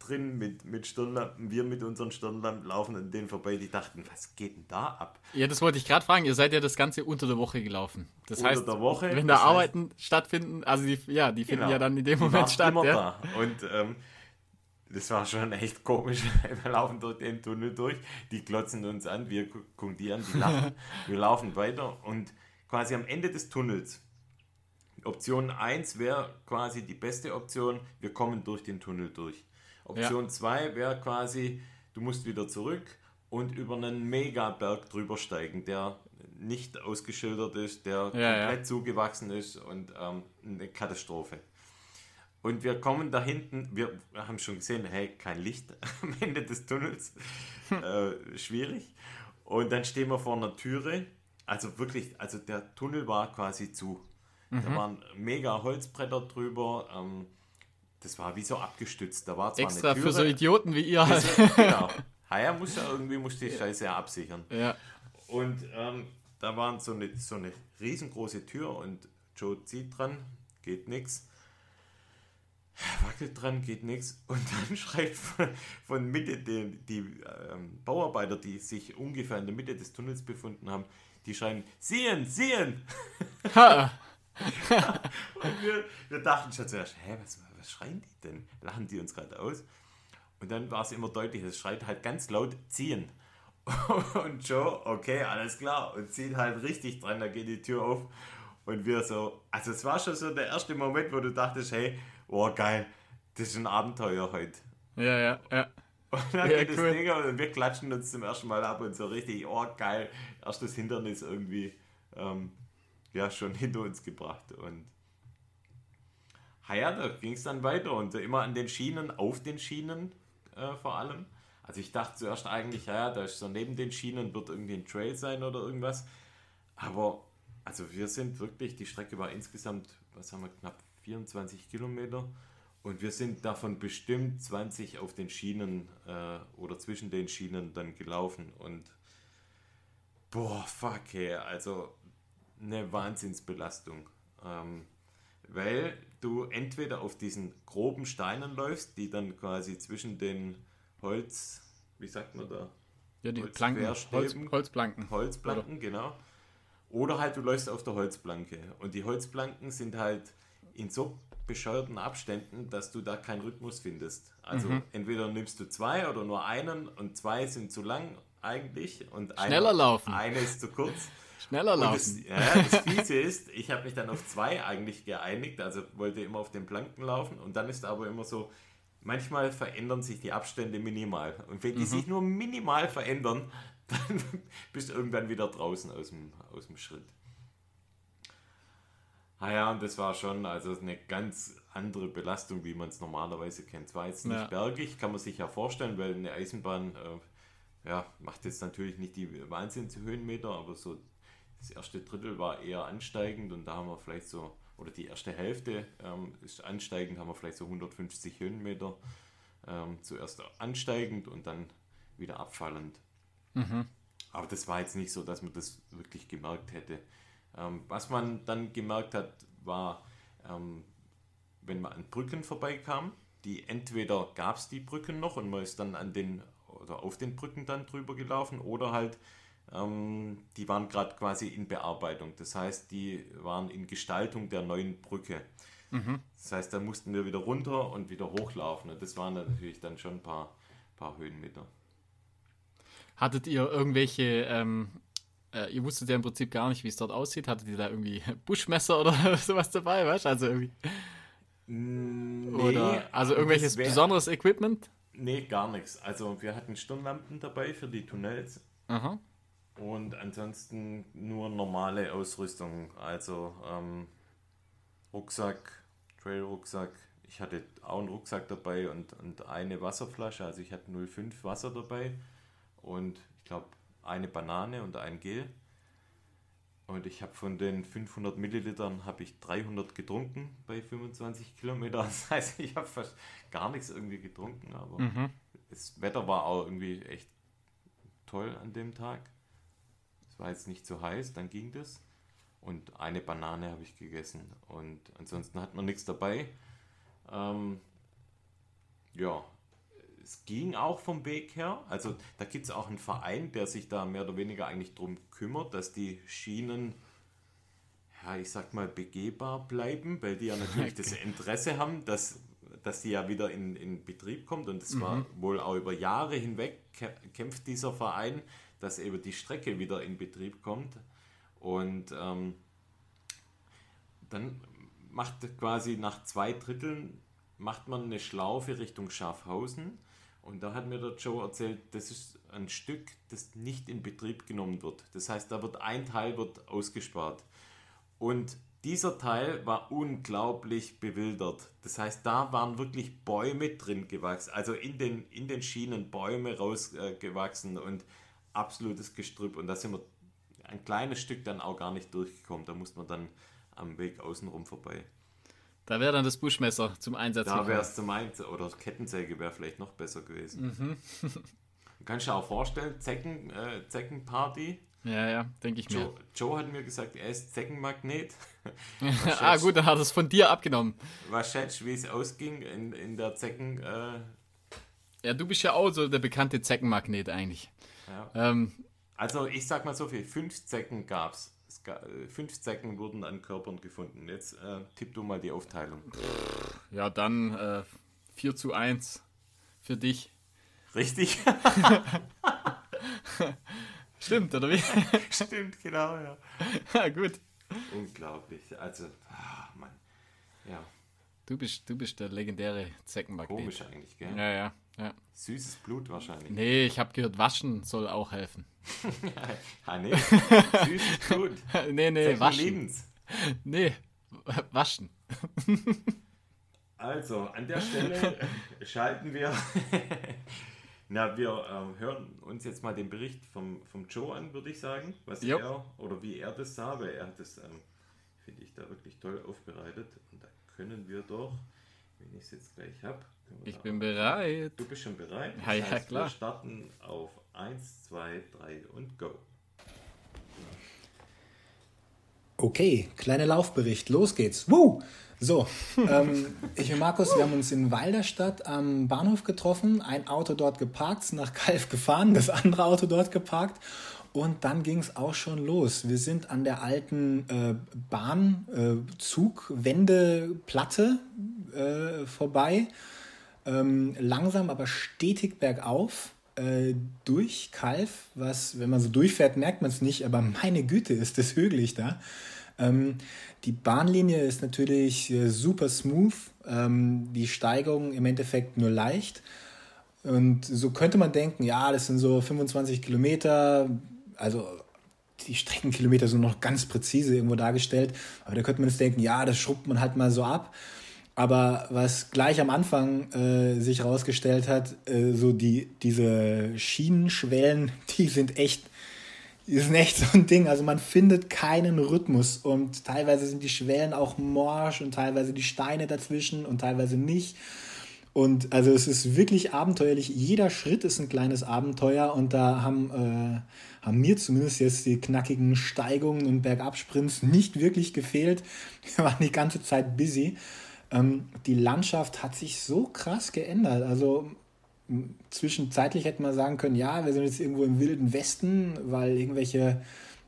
drin mit, mit Stirnlampen, wir mit unseren Stirnlampen laufen an denen vorbei. Die dachten, was geht denn da ab? ja, das wollte ich gerade fragen. Ihr seid ja das Ganze unter der Woche gelaufen. Das Unter heißt, der Woche, wenn da heißt- Arbeiten stattfinden, also die, ja, die finden Genau. ja dann in dem Moment statt. immer Ja. da. Und ähm, das war schon echt komisch. Wir laufen durch den Tunnel durch, die glotzen uns an, wir gu- gucken die an, die lachen. wir laufen weiter und quasi am Ende des Tunnels, Option 1 wäre quasi die beste Option, wir kommen durch den Tunnel durch. Option 2 wäre quasi, du musst wieder zurück und über einen Megaberg drüber steigen, der nicht ausgeschildert ist, der Ja, komplett ja. zugewachsen ist und ähm, eine Katastrophe. Und wir kommen da hinten, wir haben schon gesehen, hey, kein Licht am Ende des Tunnels. äh, schwierig. Und dann stehen wir vor einer Türe. Also wirklich, also der Tunnel war quasi zu. Da waren mega Holzbretter drüber. Ähm, das war wie so abgestützt. Da war zwar Extra eine Türe. für so Idioten wie ihr halt. genau. Haya muss ja irgendwie muss die Scheiße ja absichern. Ja. Und ähm, da waren so eine, so eine riesengroße Tür und Joe zieht dran, geht nix. Wackelt dran, geht nix. Und dann schreit von, von Mitte die, die ähm, Bauarbeiter, die sich ungefähr in der Mitte des Tunnels befunden haben, die schreien, sehen, sehen! Ha. Und wir, wir dachten schon zuerst, hä, was, was schreien die denn? Lachen die uns gerade aus? Und dann war es immer deutlich, es schreit halt ganz laut, ziehen. Und Joe, okay, alles klar, und zieht halt richtig dran, da geht die Tür auf. Und wir so, also es war schon so der erste Moment, wo du dachtest, hey, oh geil, das ist ein Abenteuer heute. Ja, ja, ja. Und dann Ja, geht das cool. Ding auf und wir klatschen uns zum ersten Mal ab und so richtig, oh geil, erstes Hindernis irgendwie, ähm, ja, schon hinter uns gebracht. Und ja, da ging es dann weiter und immer an den Schienen, auf den Schienen äh, vor allem. Also ich dachte zuerst eigentlich, ja, da ist so neben den Schienen wird irgendwie ein Trail sein oder irgendwas. Aber also wir sind wirklich, die Strecke war insgesamt, was haben wir, knapp 24 Kilometer. Und wir sind davon bestimmt 20 auf den Schienen äh, oder zwischen den Schienen dann gelaufen. Und boah, fuck, hey, also eine Wahnsinnsbelastung. Ähm, weil du entweder auf diesen groben Steinen läufst, die dann quasi zwischen den Holz, wie sagt man da? Ja, die Holz- Planken, Holz. Holzplanken. Holzplanken, genau. Oder halt du läufst auf der Holzplanke. Und die Holzplanken sind halt in so bescheuerten Abständen, dass du da keinen Rhythmus findest. Also Mhm. entweder nimmst du zwei oder nur einen und zwei sind zu lang eigentlich und Schneller eine, laufen. eine ist zu kurz. Schneller laufen. das, ja, das Fiese ist, ich habe mich dann auf zwei eigentlich geeinigt, also wollte immer auf den Planken laufen und dann ist aber immer so, manchmal verändern sich die Abstände minimal. Und wenn die sich nur minimal verändern, dann bist du irgendwann wieder draußen aus dem, aus dem Schritt. Ah ja, und das war schon also eine ganz andere Belastung, wie man es normalerweise kennt. Es war jetzt nicht Ja. bergig, kann man sich ja vorstellen, weil eine Eisenbahn äh, ja, macht jetzt natürlich nicht die Wahnsinnshöhenmeter, aber so das erste Drittel war eher ansteigend und da haben wir vielleicht so, oder die erste Hälfte ähm, ist ansteigend, haben wir vielleicht so 150 Höhenmeter ähm, zuerst ansteigend und dann wieder abfallend. Aber das war jetzt nicht so, dass man das wirklich gemerkt hätte. Ähm, was man dann gemerkt hat, war, ähm, wenn man an Brücken vorbeikam, die entweder gab es die Brücken noch und man ist dann an den oder auf den Brücken dann drüber gelaufen oder halt ähm, die waren gerade quasi in Bearbeitung. Das heißt, die waren in Gestaltung der neuen Brücke. Das heißt, da mussten wir wieder runter und wieder hochlaufen. Und das waren natürlich dann schon ein paar, paar Höhenmeter. Hattet ihr irgendwelche, ähm, äh, ihr wusstet ja im Prinzip gar nicht, wie es dort aussieht. Hattet ihr da irgendwie Buschmesser oder sowas dabei, weißt du? Also irgendwie. Oder, also irgendwelches wär- besonderes Equipment? Nee, gar nichts. Also wir hatten Stirnlampen dabei für die Tunnels Aha. Und ansonsten nur normale Ausrüstung. Also ähm, Rucksack, Trail-Rucksack. Ich hatte auch einen Rucksack dabei und, und eine Wasserflasche. Also ich hatte 0,5 Wasser dabei und ich glaube eine Banane und ein Gel. Und ich habe von den 500 Millilitern habe ich 300 getrunken bei 25 Kilometern. Das heißt, ich habe fast gar nichts irgendwie getrunken, aber das Wetter war auch irgendwie echt toll an dem Tag. Es war jetzt nicht so heiß, dann ging das. Und eine Banane habe ich gegessen. Und ansonsten hat man nichts dabei. Ähm, ja, es ging auch vom Weg her. Also da gibt es auch einen Verein, der sich da mehr oder weniger eigentlich drum kümmert, dass die Schienen, ja, ich sag mal, begehbar bleiben, weil die ja natürlich das Interesse haben, dass, dass die ja wieder in, in Betrieb kommt. Und es war wohl auch über Jahre hinweg kä- kämpft dieser Verein, dass eben die Strecke wieder in Betrieb kommt. Und ähm, dann macht quasi nach zwei Dritteln macht man eine Schlaufe Richtung Schafhausen. Und da hat mir der Joe erzählt, das ist ein Stück, das nicht in Betrieb genommen wird. Das heißt, da wird ein Teil wird ausgespart. Und dieser Teil war unglaublich bewildert. Das heißt, da waren wirklich Bäume drin gewachsen, also in den, in den Schienen Bäume rausgewachsen äh, und absolutes Gestrüpp. Und da sind wir ein kleines Stück dann auch gar nicht durchgekommen. Da musste man dann am Weg außenrum vorbei. Da wäre dann das Buschmesser zum Einsatz Da gekommen. wäre es zum Einsatz, oder Kettensäge wäre vielleicht noch besser gewesen. Du kannst dir auch vorstellen, Zecken, äh, Zeckenparty. Ja, ja, denke ich mir. Joe, Joe hat mir gesagt, er ist Zeckenmagnet. ah, gut, dann hat er es von dir abgenommen. Was schätzt du, wie es ausging in, in der Zecken... Äh, Ja, du bist ja auch so der bekannte Zeckenmagnet eigentlich. Ja. Ähm, Also ich sag mal so viel, fünf Zecken gab es. Fünf Zecken wurden an Körpern gefunden. Jetzt äh, tipp du mal die Aufteilung. ja, dann äh, 4 zu 1 für dich. Richtig? Stimmt, oder wie? Stimmt, genau, ja. ja, gut. Unglaublich. Also, ah, Mann. Ja, Du bist, du bist der legendäre Zeckenmagnet. komisch eigentlich, gell? Ja, ja, ja. Süßes Blut wahrscheinlich. Nee, ich habe gehört, waschen soll auch helfen. Ah, nee. Süßes Blut. nee, nee, Zecken waschen. Lebens. Nee, waschen. Also, an der Stelle schalten wir. Na, wir ähm, hören uns jetzt mal den Bericht vom, vom Joe an, würde ich sagen. Was Jo. er oder wie er das sah, weil er hat das, ähm, finde ich, da wirklich toll aufbereitet. Und da können wir doch, wenn ich es jetzt gleich habe. Ich bin bereit. Du bist schon bereit? Ja, ja, klar. Wir starten auf 1, 2, 3 und go. Okay, kleiner Laufbericht, los geht's. Woo! So, ähm, ich und Markus, wir haben uns in Walderstadt am Bahnhof getroffen, ein Auto dort geparkt, nach Kalf gefahren, das andere Auto dort geparkt und dann ging es auch schon los. Wir sind an der alten äh, Bahn, äh, äh, vorbei, ähm, langsam aber stetig bergauf äh, durch Kalf, was, wenn man so durchfährt, merkt man es nicht, aber meine Güte, ist das hügelig da. Ähm, die Bahnlinie ist natürlich äh, super smooth, ähm, die Steigung im Endeffekt nur leicht. Und so könnte man denken, ja, das sind so 25 Kilometer, also die Streckenkilometer sind noch ganz präzise irgendwo dargestellt, aber da könnte man jetzt denken, ja, das schrubbt man halt mal so ab. Aber was gleich am Anfang äh, sich herausgestellt hat, äh, so die, diese Schienenschwellen, die sind echt, die sind echt so ein Ding. Also man findet keinen Rhythmus und teilweise sind die Schwellen auch morsch und teilweise die Steine dazwischen und teilweise nicht. Und also es ist wirklich abenteuerlich. Jeder Schritt ist ein kleines Abenteuer und da haben, äh, haben mir zumindest jetzt die knackigen Steigungen und Bergabsprints nicht wirklich gefehlt. Wir waren die ganze Zeit busy. Ähm, die Landschaft hat sich so krass geändert. Also zwischenzeitlich hätte man sagen können, ja, wir sind jetzt irgendwo im wilden Westen, weil irgendwelche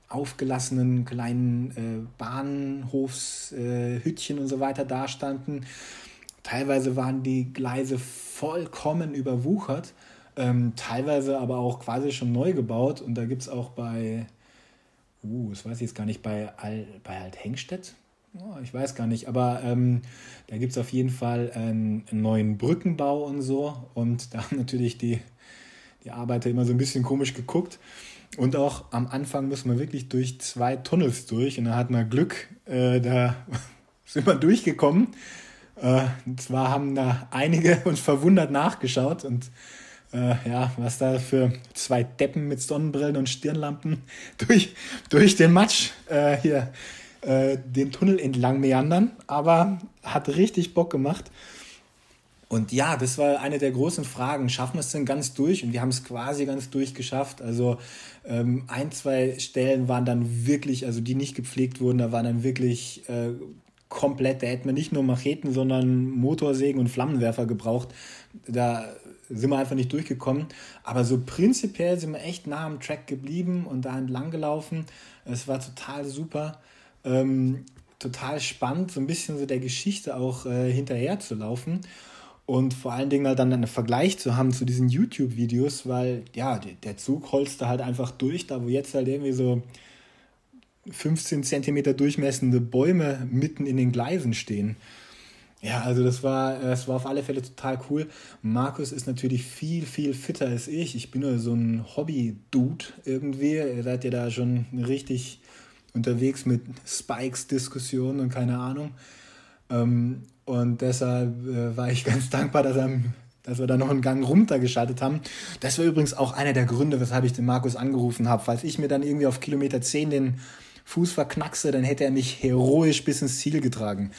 aufgelassenen kleinen äh, Bahnhofshütchen äh, und so weiter dastanden. Teilweise waren die Gleise vollkommen überwuchert, ähm, teilweise aber auch quasi schon neu gebaut. Und da gibt es auch bei, uh, das weiß ich jetzt gar nicht, bei, Al, bei Althengstedt, ich weiß gar nicht, aber ähm, da gibt es auf jeden Fall einen, neuen Brückenbau und so. Und da haben natürlich die, die Arbeiter immer so ein bisschen komisch geguckt. Und auch am Anfang muss man wirklich durch zwei Tunnels durch. Und da hat man Glück, äh, da sind wir durchgekommen. Äh, und zwar haben da einige uns verwundert nachgeschaut und äh, ja, was da für zwei Deppen mit Sonnenbrillen und Stirnlampen durch, durch den Matsch äh, hier äh, den Tunnel entlang meandern. Aber hat richtig Bock gemacht. Und ja, das war eine der großen Fragen. Schaffen wir es denn ganz durch? Und wir haben es quasi ganz durchgeschafft. Also ähm, ein, zwei Stellen waren dann wirklich, also die nicht gepflegt wurden, da waren dann wirklich äh, komplett, da hätten wir nicht nur Macheten, sondern Motorsägen und Flammenwerfer gebraucht. Da sind wir einfach nicht durchgekommen. Aber so prinzipiell sind wir echt nah am Track geblieben und da entlang gelaufen. Es war total super. Ähm, total spannend, so ein bisschen so der Geschichte auch äh, hinterher zu laufen und vor allen Dingen halt dann einen Vergleich zu haben zu diesen YouTube-Videos, weil ja, der, Zug holste halt einfach durch, da wo jetzt halt irgendwie so 15 Zentimeter durchmessende Bäume mitten in den Gleisen stehen. Ja, also das war, das war auf alle Fälle total cool. Markus ist natürlich viel, viel fitter als ich. Ich bin nur so ein Hobby-Dude irgendwie. Ihr seid ja da schon richtig unterwegs mit Spikes-Diskussionen und keine Ahnung. Ähm, und deshalb äh, war ich ganz dankbar, dass, er, dass wir da noch einen Gang runtergeschaltet haben. Das war übrigens auch einer der Gründe, weshalb ich den Markus angerufen habe. Falls ich mir dann irgendwie auf Kilometer 10 den Fuß verknackse, dann hätte er mich heroisch bis ins Ziel getragen.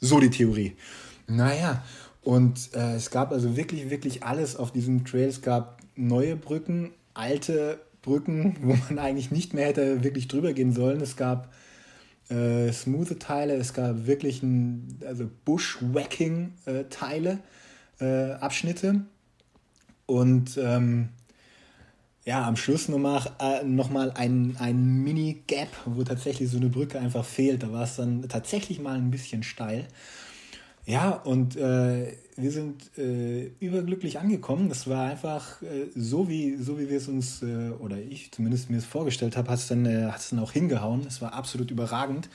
So die Theorie. Naja, und äh, es gab also wirklich, wirklich alles auf diesem Trail. Es gab neue Brücken, alte Brücken, wo man eigentlich nicht mehr hätte wirklich drüber gehen sollen. Es gab äh, smooth Teile, es gab wirklich ein, also Bushwhacking-Teile, äh, Abschnitte. Und ähm, ja, am Schluss nochmal äh, noch ein, ein Mini-Gap, wo tatsächlich so eine Brücke einfach fehlt. Da war es dann tatsächlich mal ein bisschen steil. Ja, und äh, wir sind äh, überglücklich angekommen. Das war einfach äh, so, wie, so, wie wir es uns, äh, oder ich zumindest mir es vorgestellt habe, hat es dann, äh, dann auch hingehauen. Es war absolut überragend.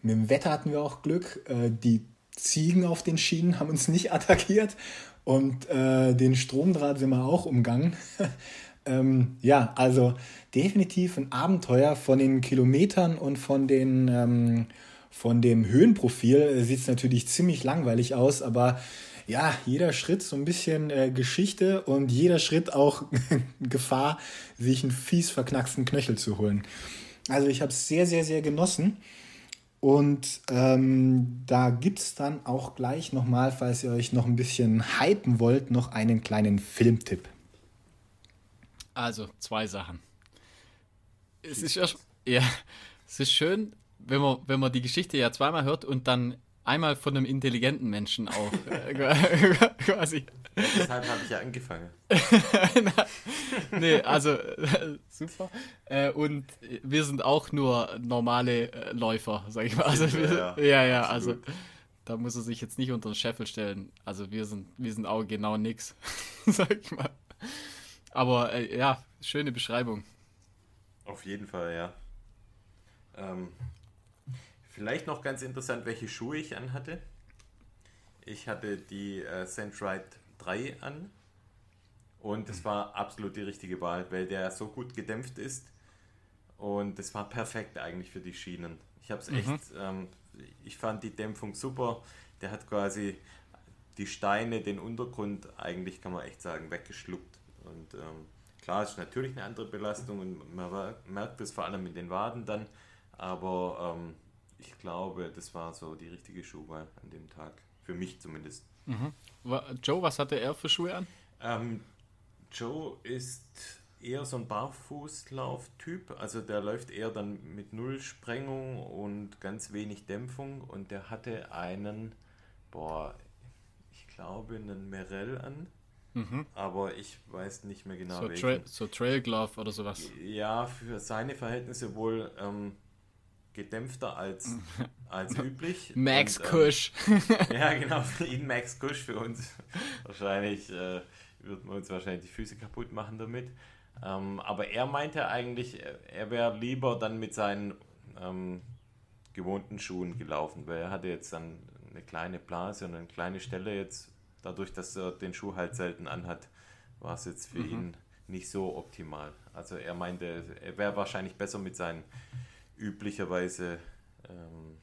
Mit dem Wetter hatten wir auch Glück. Äh, die Ziegen auf den Schienen haben uns nicht attackiert und äh, den Stromdraht sind wir auch umgangen. ähm, ja, also definitiv ein Abenteuer von den Kilometern und von den ähm, von dem Höhenprofil sieht es natürlich ziemlich langweilig aus, aber ja, jeder Schritt so ein bisschen äh, Geschichte und jeder Schritt auch Gefahr, sich einen fies verknacksten Knöchel zu holen. Also ich habe es sehr, sehr, sehr genossen. Und ähm, da gibt es dann auch gleich nochmal, falls ihr euch noch ein bisschen hypen wollt, noch einen kleinen Filmtipp. Also, zwei Sachen. Es ist, ja, es ist schön, wenn man, wenn man die Geschichte ja zweimal hört und dann einmal von einem intelligenten Menschen auch äh, quasi. Ja, deshalb habe ich ja angefangen. nee, also äh, super. Äh, und wir sind auch nur normale äh, Läufer, sag ich mal. Also wir, ja, ja, ja, ja also da muss er sich jetzt nicht unter den Scheffel stellen. Also wir sind, wir sind auch genau nix, sag ich mal. Aber äh, ja, schöne Beschreibung. Auf jeden Fall, ja. Ähm, Vielleicht noch ganz interessant, welche Schuhe ich anhatte. Ich hatte die äh, Centrite 3 an und es war absolut die richtige Wahl, weil der so gut gedämpft ist und es war perfekt eigentlich für die Schienen. Ich habe es mhm. echt, ähm, ich fand die Dämpfung super. Der hat quasi die Steine, den Untergrund eigentlich, kann man echt sagen, weggeschluckt. Und ähm, klar, ist natürlich eine andere Belastung und man merkt es vor allem in den Waden dann, aber ähm, ich glaube, das war so die richtige Schuhwahl an dem Tag. Für mich zumindest. Mhm. Joe, was hatte er für Schuhe an? Ähm, Joe ist eher so ein Barfußlauf-Typ. Also der läuft eher dann mit Null Sprengung und ganz wenig Dämpfung. Und der hatte einen, boah, ich glaube, einen Merell an. Mhm. Aber ich weiß nicht mehr genau so welchen. Tra so Trail Glove oder sowas. Ja, für seine Verhältnisse wohl ähm, gedämpfter als, als üblich. Max und, ähm, Kusch. ja, genau, für ihn Max Kusch, für uns wahrscheinlich äh, würden wir uns wahrscheinlich die Füße kaputt machen damit. Ähm, aber er meinte eigentlich, er wäre lieber dann mit seinen ähm, gewohnten Schuhen gelaufen, weil er hatte jetzt dann eine kleine Blase und eine kleine Stelle jetzt, dadurch, dass er den Schuh halt selten anhat, war es jetzt für mhm. ihn nicht so optimal. Also er meinte, er wäre wahrscheinlich besser mit seinen üblicherweise ähm,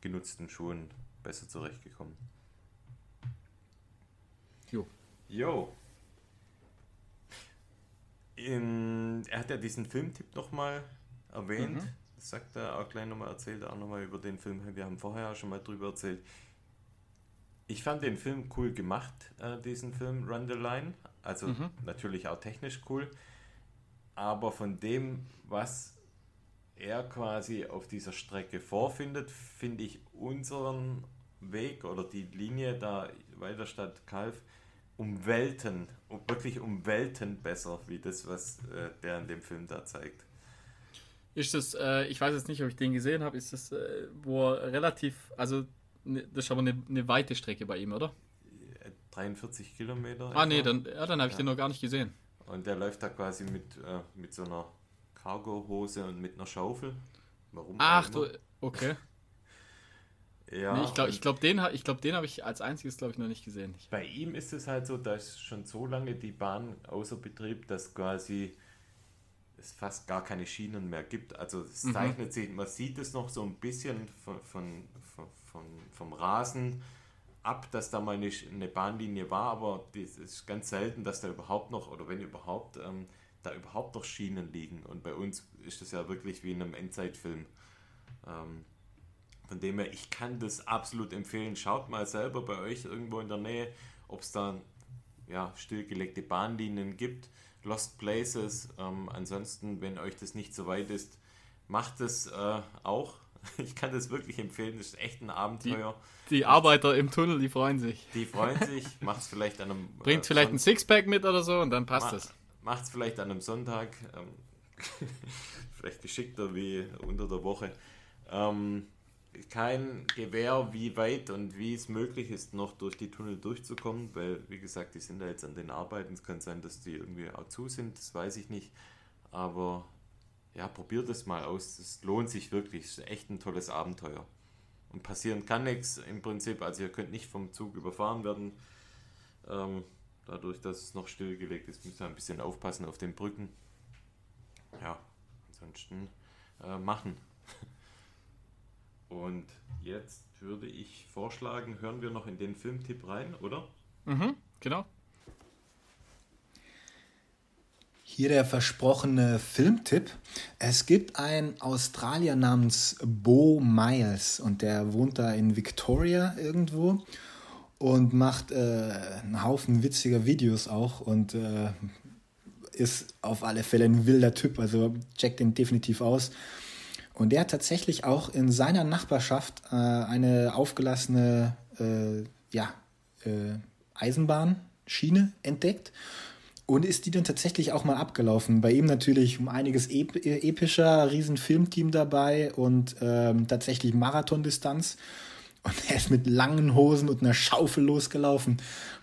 genutzten Schuhen besser zurechtgekommen. Jo. Jo. In, er hat ja diesen Filmtipp nochmal erwähnt. Mhm. Das sagt er auch gleich nochmal, erzählt er auch nochmal über den Film. Wir haben vorher auch schon mal drüber erzählt. Ich fand den Film cool gemacht, äh, diesen Film Run the Line. Also mhm. natürlich auch technisch cool. Aber von dem, was er quasi auf dieser Strecke vorfindet, finde ich unseren Weg oder die Linie da weiter statt Kalf um Welten, um, wirklich um Welten besser, wie das, was äh, der in dem Film da zeigt. Ist das, äh, ich weiß jetzt nicht, ob ich den gesehen habe, ist das, äh, wo er relativ, also ne, das ist aber eine, eine weite Strecke bei ihm, oder? 43 Kilometer. Ah, etwa. nee, dann, ja, dann habe ich ja. den noch gar nicht gesehen. Und der läuft da quasi mit, äh, mit so einer Cargo-Hose und mit einer Schaufel. Warum? Ach, du, okay. ja. Nee, ich glaube, ich glaub, den, glaub, den habe ich als einziges, glaube ich, noch nicht gesehen. Bei ihm ist es halt so, dass schon so lange die Bahn außer Betrieb, dass quasi es fast gar keine Schienen mehr gibt. Also es mhm. zeichnet sich, man sieht es noch so ein bisschen von, von, von, vom Rasen ab, dass da mal eine, eine Bahnlinie war, aber es ist ganz selten, dass da überhaupt noch, oder wenn überhaupt, ähm, da überhaupt noch Schienen liegen. Und bei uns ist das ja wirklich wie in einem Endzeitfilm. Ähm, von dem her, ich kann das absolut empfehlen. Schaut mal selber bei euch irgendwo in der Nähe, ob es da ja, stillgelegte Bahnlinien gibt, Lost Places. Ähm, ansonsten, wenn euch das nicht so weit ist, macht es äh, auch. Ich kann das wirklich empfehlen, das ist echt ein Abenteuer. Die, die Arbeiter im Tunnel, die freuen sich. Die freuen sich, macht es vielleicht an einem. Bringt äh, vielleicht ein Sixpack mit oder so und dann passt es macht es vielleicht an einem Sonntag, ähm, vielleicht geschickter wie unter der Woche. Ähm, kein Gewehr, wie weit und wie es möglich ist, noch durch die Tunnel durchzukommen, weil, wie gesagt, die sind da jetzt an den Arbeiten. Es kann sein, dass die irgendwie auch zu sind, das weiß ich nicht. Aber ja, probiert es mal aus. Es lohnt sich wirklich. Es ist echt ein tolles Abenteuer. Und passieren kann nichts im Prinzip. Also ihr könnt nicht vom Zug überfahren werden. Ähm, dadurch, dass es noch stillgelegt ist, müsst ihr ein bisschen aufpassen auf den Brücken. Ja, ansonsten äh, machen. Und jetzt würde ich vorschlagen, hören wir noch in den Filmtipp rein, oder? Mhm, genau. Hier der versprochene Filmtipp. Es gibt einen Australier namens Bo Miles und der wohnt da in Victoria irgendwo und macht äh, einen Haufen witziger Videos auch und äh, ist auf alle Fälle ein wilder Typ, also checkt ihn definitiv aus. Und der hat tatsächlich auch in seiner Nachbarschaft äh, eine aufgelassene äh, ja, äh, Eisenbahnschiene entdeckt und ist die dann tatsächlich auch mal abgelaufen. Bei ihm natürlich um einiges ep epischer, riesen Filmteam dabei und ähm, tatsächlich Marathondistanz. Und er ist mit langen Hosen und einer Schaufel losgelaufen.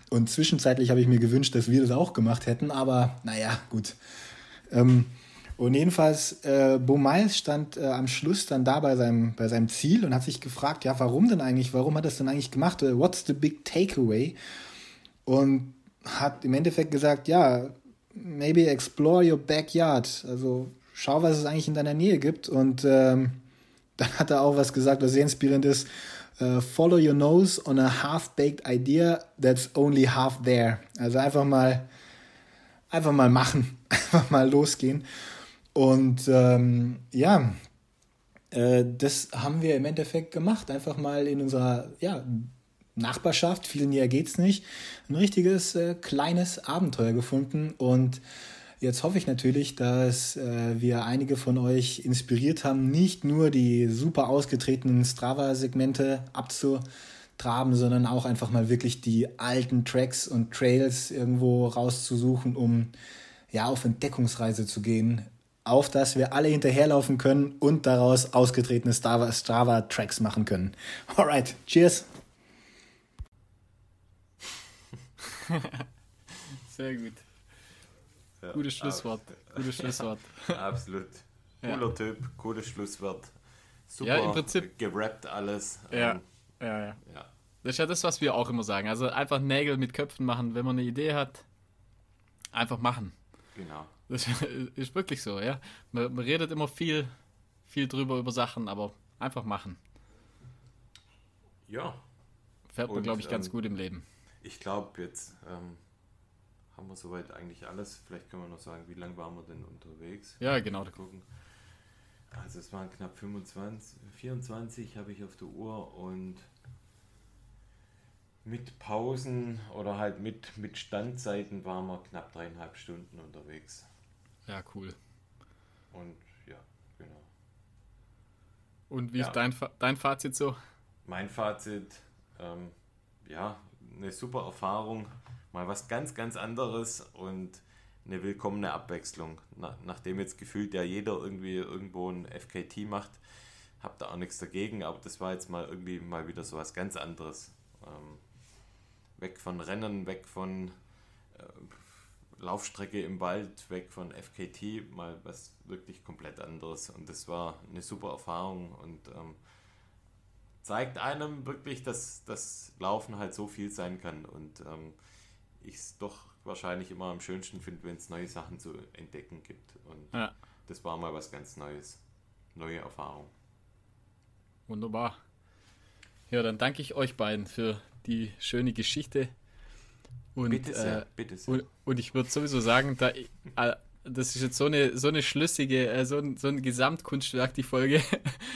Und zwischenzeitlich habe ich mir gewünscht, dass wir das auch gemacht hätten, aber naja, gut. Ähm, und jedenfalls, äh, Bo Miles stand äh, am Schluss dann da bei seinem, bei seinem Ziel und hat sich gefragt, ja, warum denn eigentlich, warum hat er das denn eigentlich gemacht? Äh, what's the big takeaway? Und hat im Endeffekt gesagt, ja, maybe explore your backyard. Also schau, was es eigentlich in deiner Nähe gibt. Und ähm, dann hat er auch was gesagt, was sehr inspirierend ist. Uh, follow your nose on a half-baked idea that's only half there. Also einfach mal, einfach mal machen, einfach mal losgehen. Und ähm, ja, äh, das haben wir im Endeffekt gemacht. Einfach mal in unserer ja, Nachbarschaft, viel näher geht's nicht, ein richtiges äh, kleines Abenteuer gefunden. Und jetzt hoffe ich natürlich, dass äh, wir einige von euch inspiriert haben, nicht nur die super ausgetretenen Strava-Segmente abzutraben, sondern auch einfach mal wirklich die alten Tracks und Trails irgendwo rauszusuchen, um ja auf Entdeckungsreise zu gehen auf das wir alle hinterherlaufen können und daraus ausgetretene Strava-Tracks machen können. Alright, cheers! Sehr gut. Ja, Gutes Schlusswort. Gutes Schlusswort. Absolut. Cooler ja. Typ, cooles Schlusswort. Super ja, im Prinzip, gerappt alles. Ja, ähm, ja, ja, ja. Das ist ja das, was wir auch immer sagen. Also einfach Nägel mit Köpfen machen. Wenn man eine Idee hat, einfach machen. Genau. Das ist wirklich so, ja. Man, man redet immer viel, viel drüber über Sachen, aber einfach machen. Ja. Fährt man, glaube ich, ganz ähm, gut im Leben. Ich glaube, jetzt ähm, haben wir soweit eigentlich alles. Vielleicht können wir noch sagen, wie lange waren wir denn unterwegs? Ja, genau. Gucken. Also es waren knapp 25, 24 habe ich auf der Uhr und mit Pausen oder halt mit, mit Standzeiten waren wir knapp dreieinhalb Stunden unterwegs. Ja, cool. Und ja, genau. Und wie ja. ist dein, dein Fazit so? Mein Fazit, ähm, ja, eine super Erfahrung, mal was ganz, ganz anderes und eine willkommene Abwechslung. Na, nachdem jetzt gefühlt ja jeder irgendwie irgendwo ein FKT macht, habt da auch nichts dagegen, aber das war jetzt mal irgendwie mal wieder so was ganz anderes. Ähm, weg von Rennen, weg von äh, Laufstrecke im Wald, weg von FKT, mal was wirklich komplett anderes. Und das war eine super Erfahrung und ähm, zeigt einem wirklich, dass das Laufen halt so viel sein kann. Und ähm, ich es doch wahrscheinlich immer am schönsten finde, wenn es neue Sachen zu entdecken gibt. Und ja. das war mal was ganz Neues. Neue Erfahrung. Wunderbar. Ja, dann danke ich euch beiden für die schöne Geschichte und, bitte sehr, äh, bitte sehr. Und, und ich würde sowieso sagen, da, äh, das ist jetzt so eine, so eine schlüssige, äh, so, ein, so ein Gesamtkunstwerk, die Folge.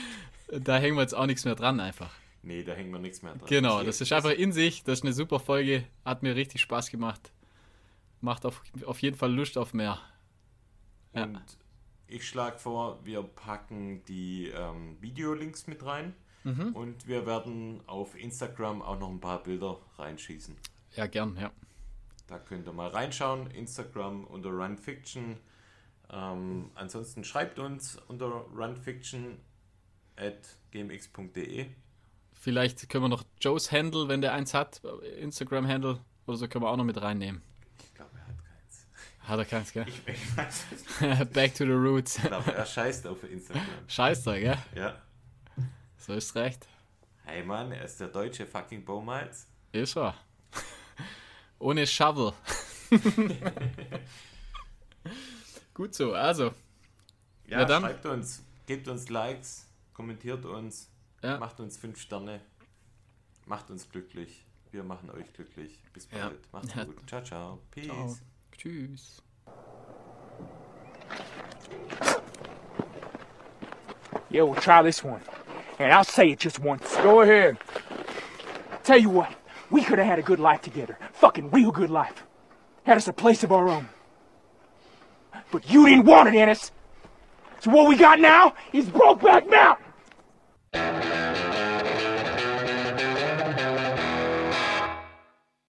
da hängen wir jetzt auch nichts mehr dran einfach. Nee, da hängen wir nichts mehr dran. Genau, das ist einfach in sich, das ist eine super Folge, hat mir richtig Spaß gemacht. Macht auf, auf jeden Fall Lust auf mehr. Ja. Und ich schlage vor, wir packen die ähm, Videolinks mit rein. Mhm. Und wir werden auf Instagram auch noch ein paar Bilder reinschießen. Ja, gern, ja. Da könnt ihr mal reinschauen. Instagram unter Runfiction. Ähm, ansonsten schreibt uns unter Runfiction at gmx.de. Vielleicht können wir noch Joes Handle, wenn der eins hat, Instagram-Handle oder so, können wir auch noch mit reinnehmen. Ich glaube, er hat keins. Hat er keins, gell? Ich, ich weiß es. Back to the roots. Ich glaube, er scheißt auf Instagram. Scheiße, gell? Ja. So ist recht. Hey Mann, er ist der deutsche fucking Bowmiles. Ist er. Ohne Shovel. Gut so, also. Ja, Ja, dann. schreibt uns, gebt uns Likes, kommentiert uns, Ja. macht uns 5 Sterne, macht uns glücklich. Wir machen euch glücklich. Bis Ja. bald. Macht's Ja. gut. Ciao, ciao. Peace. Ciao. Tschüss. Yeah, we'll try this one. And I'll say it just once. Go ahead. Tell you what, we could have had a good life together. Fucking real good life. Had us a place of our own. But you didn't want it, Ennis. So what we got now is Brokeback Mountain.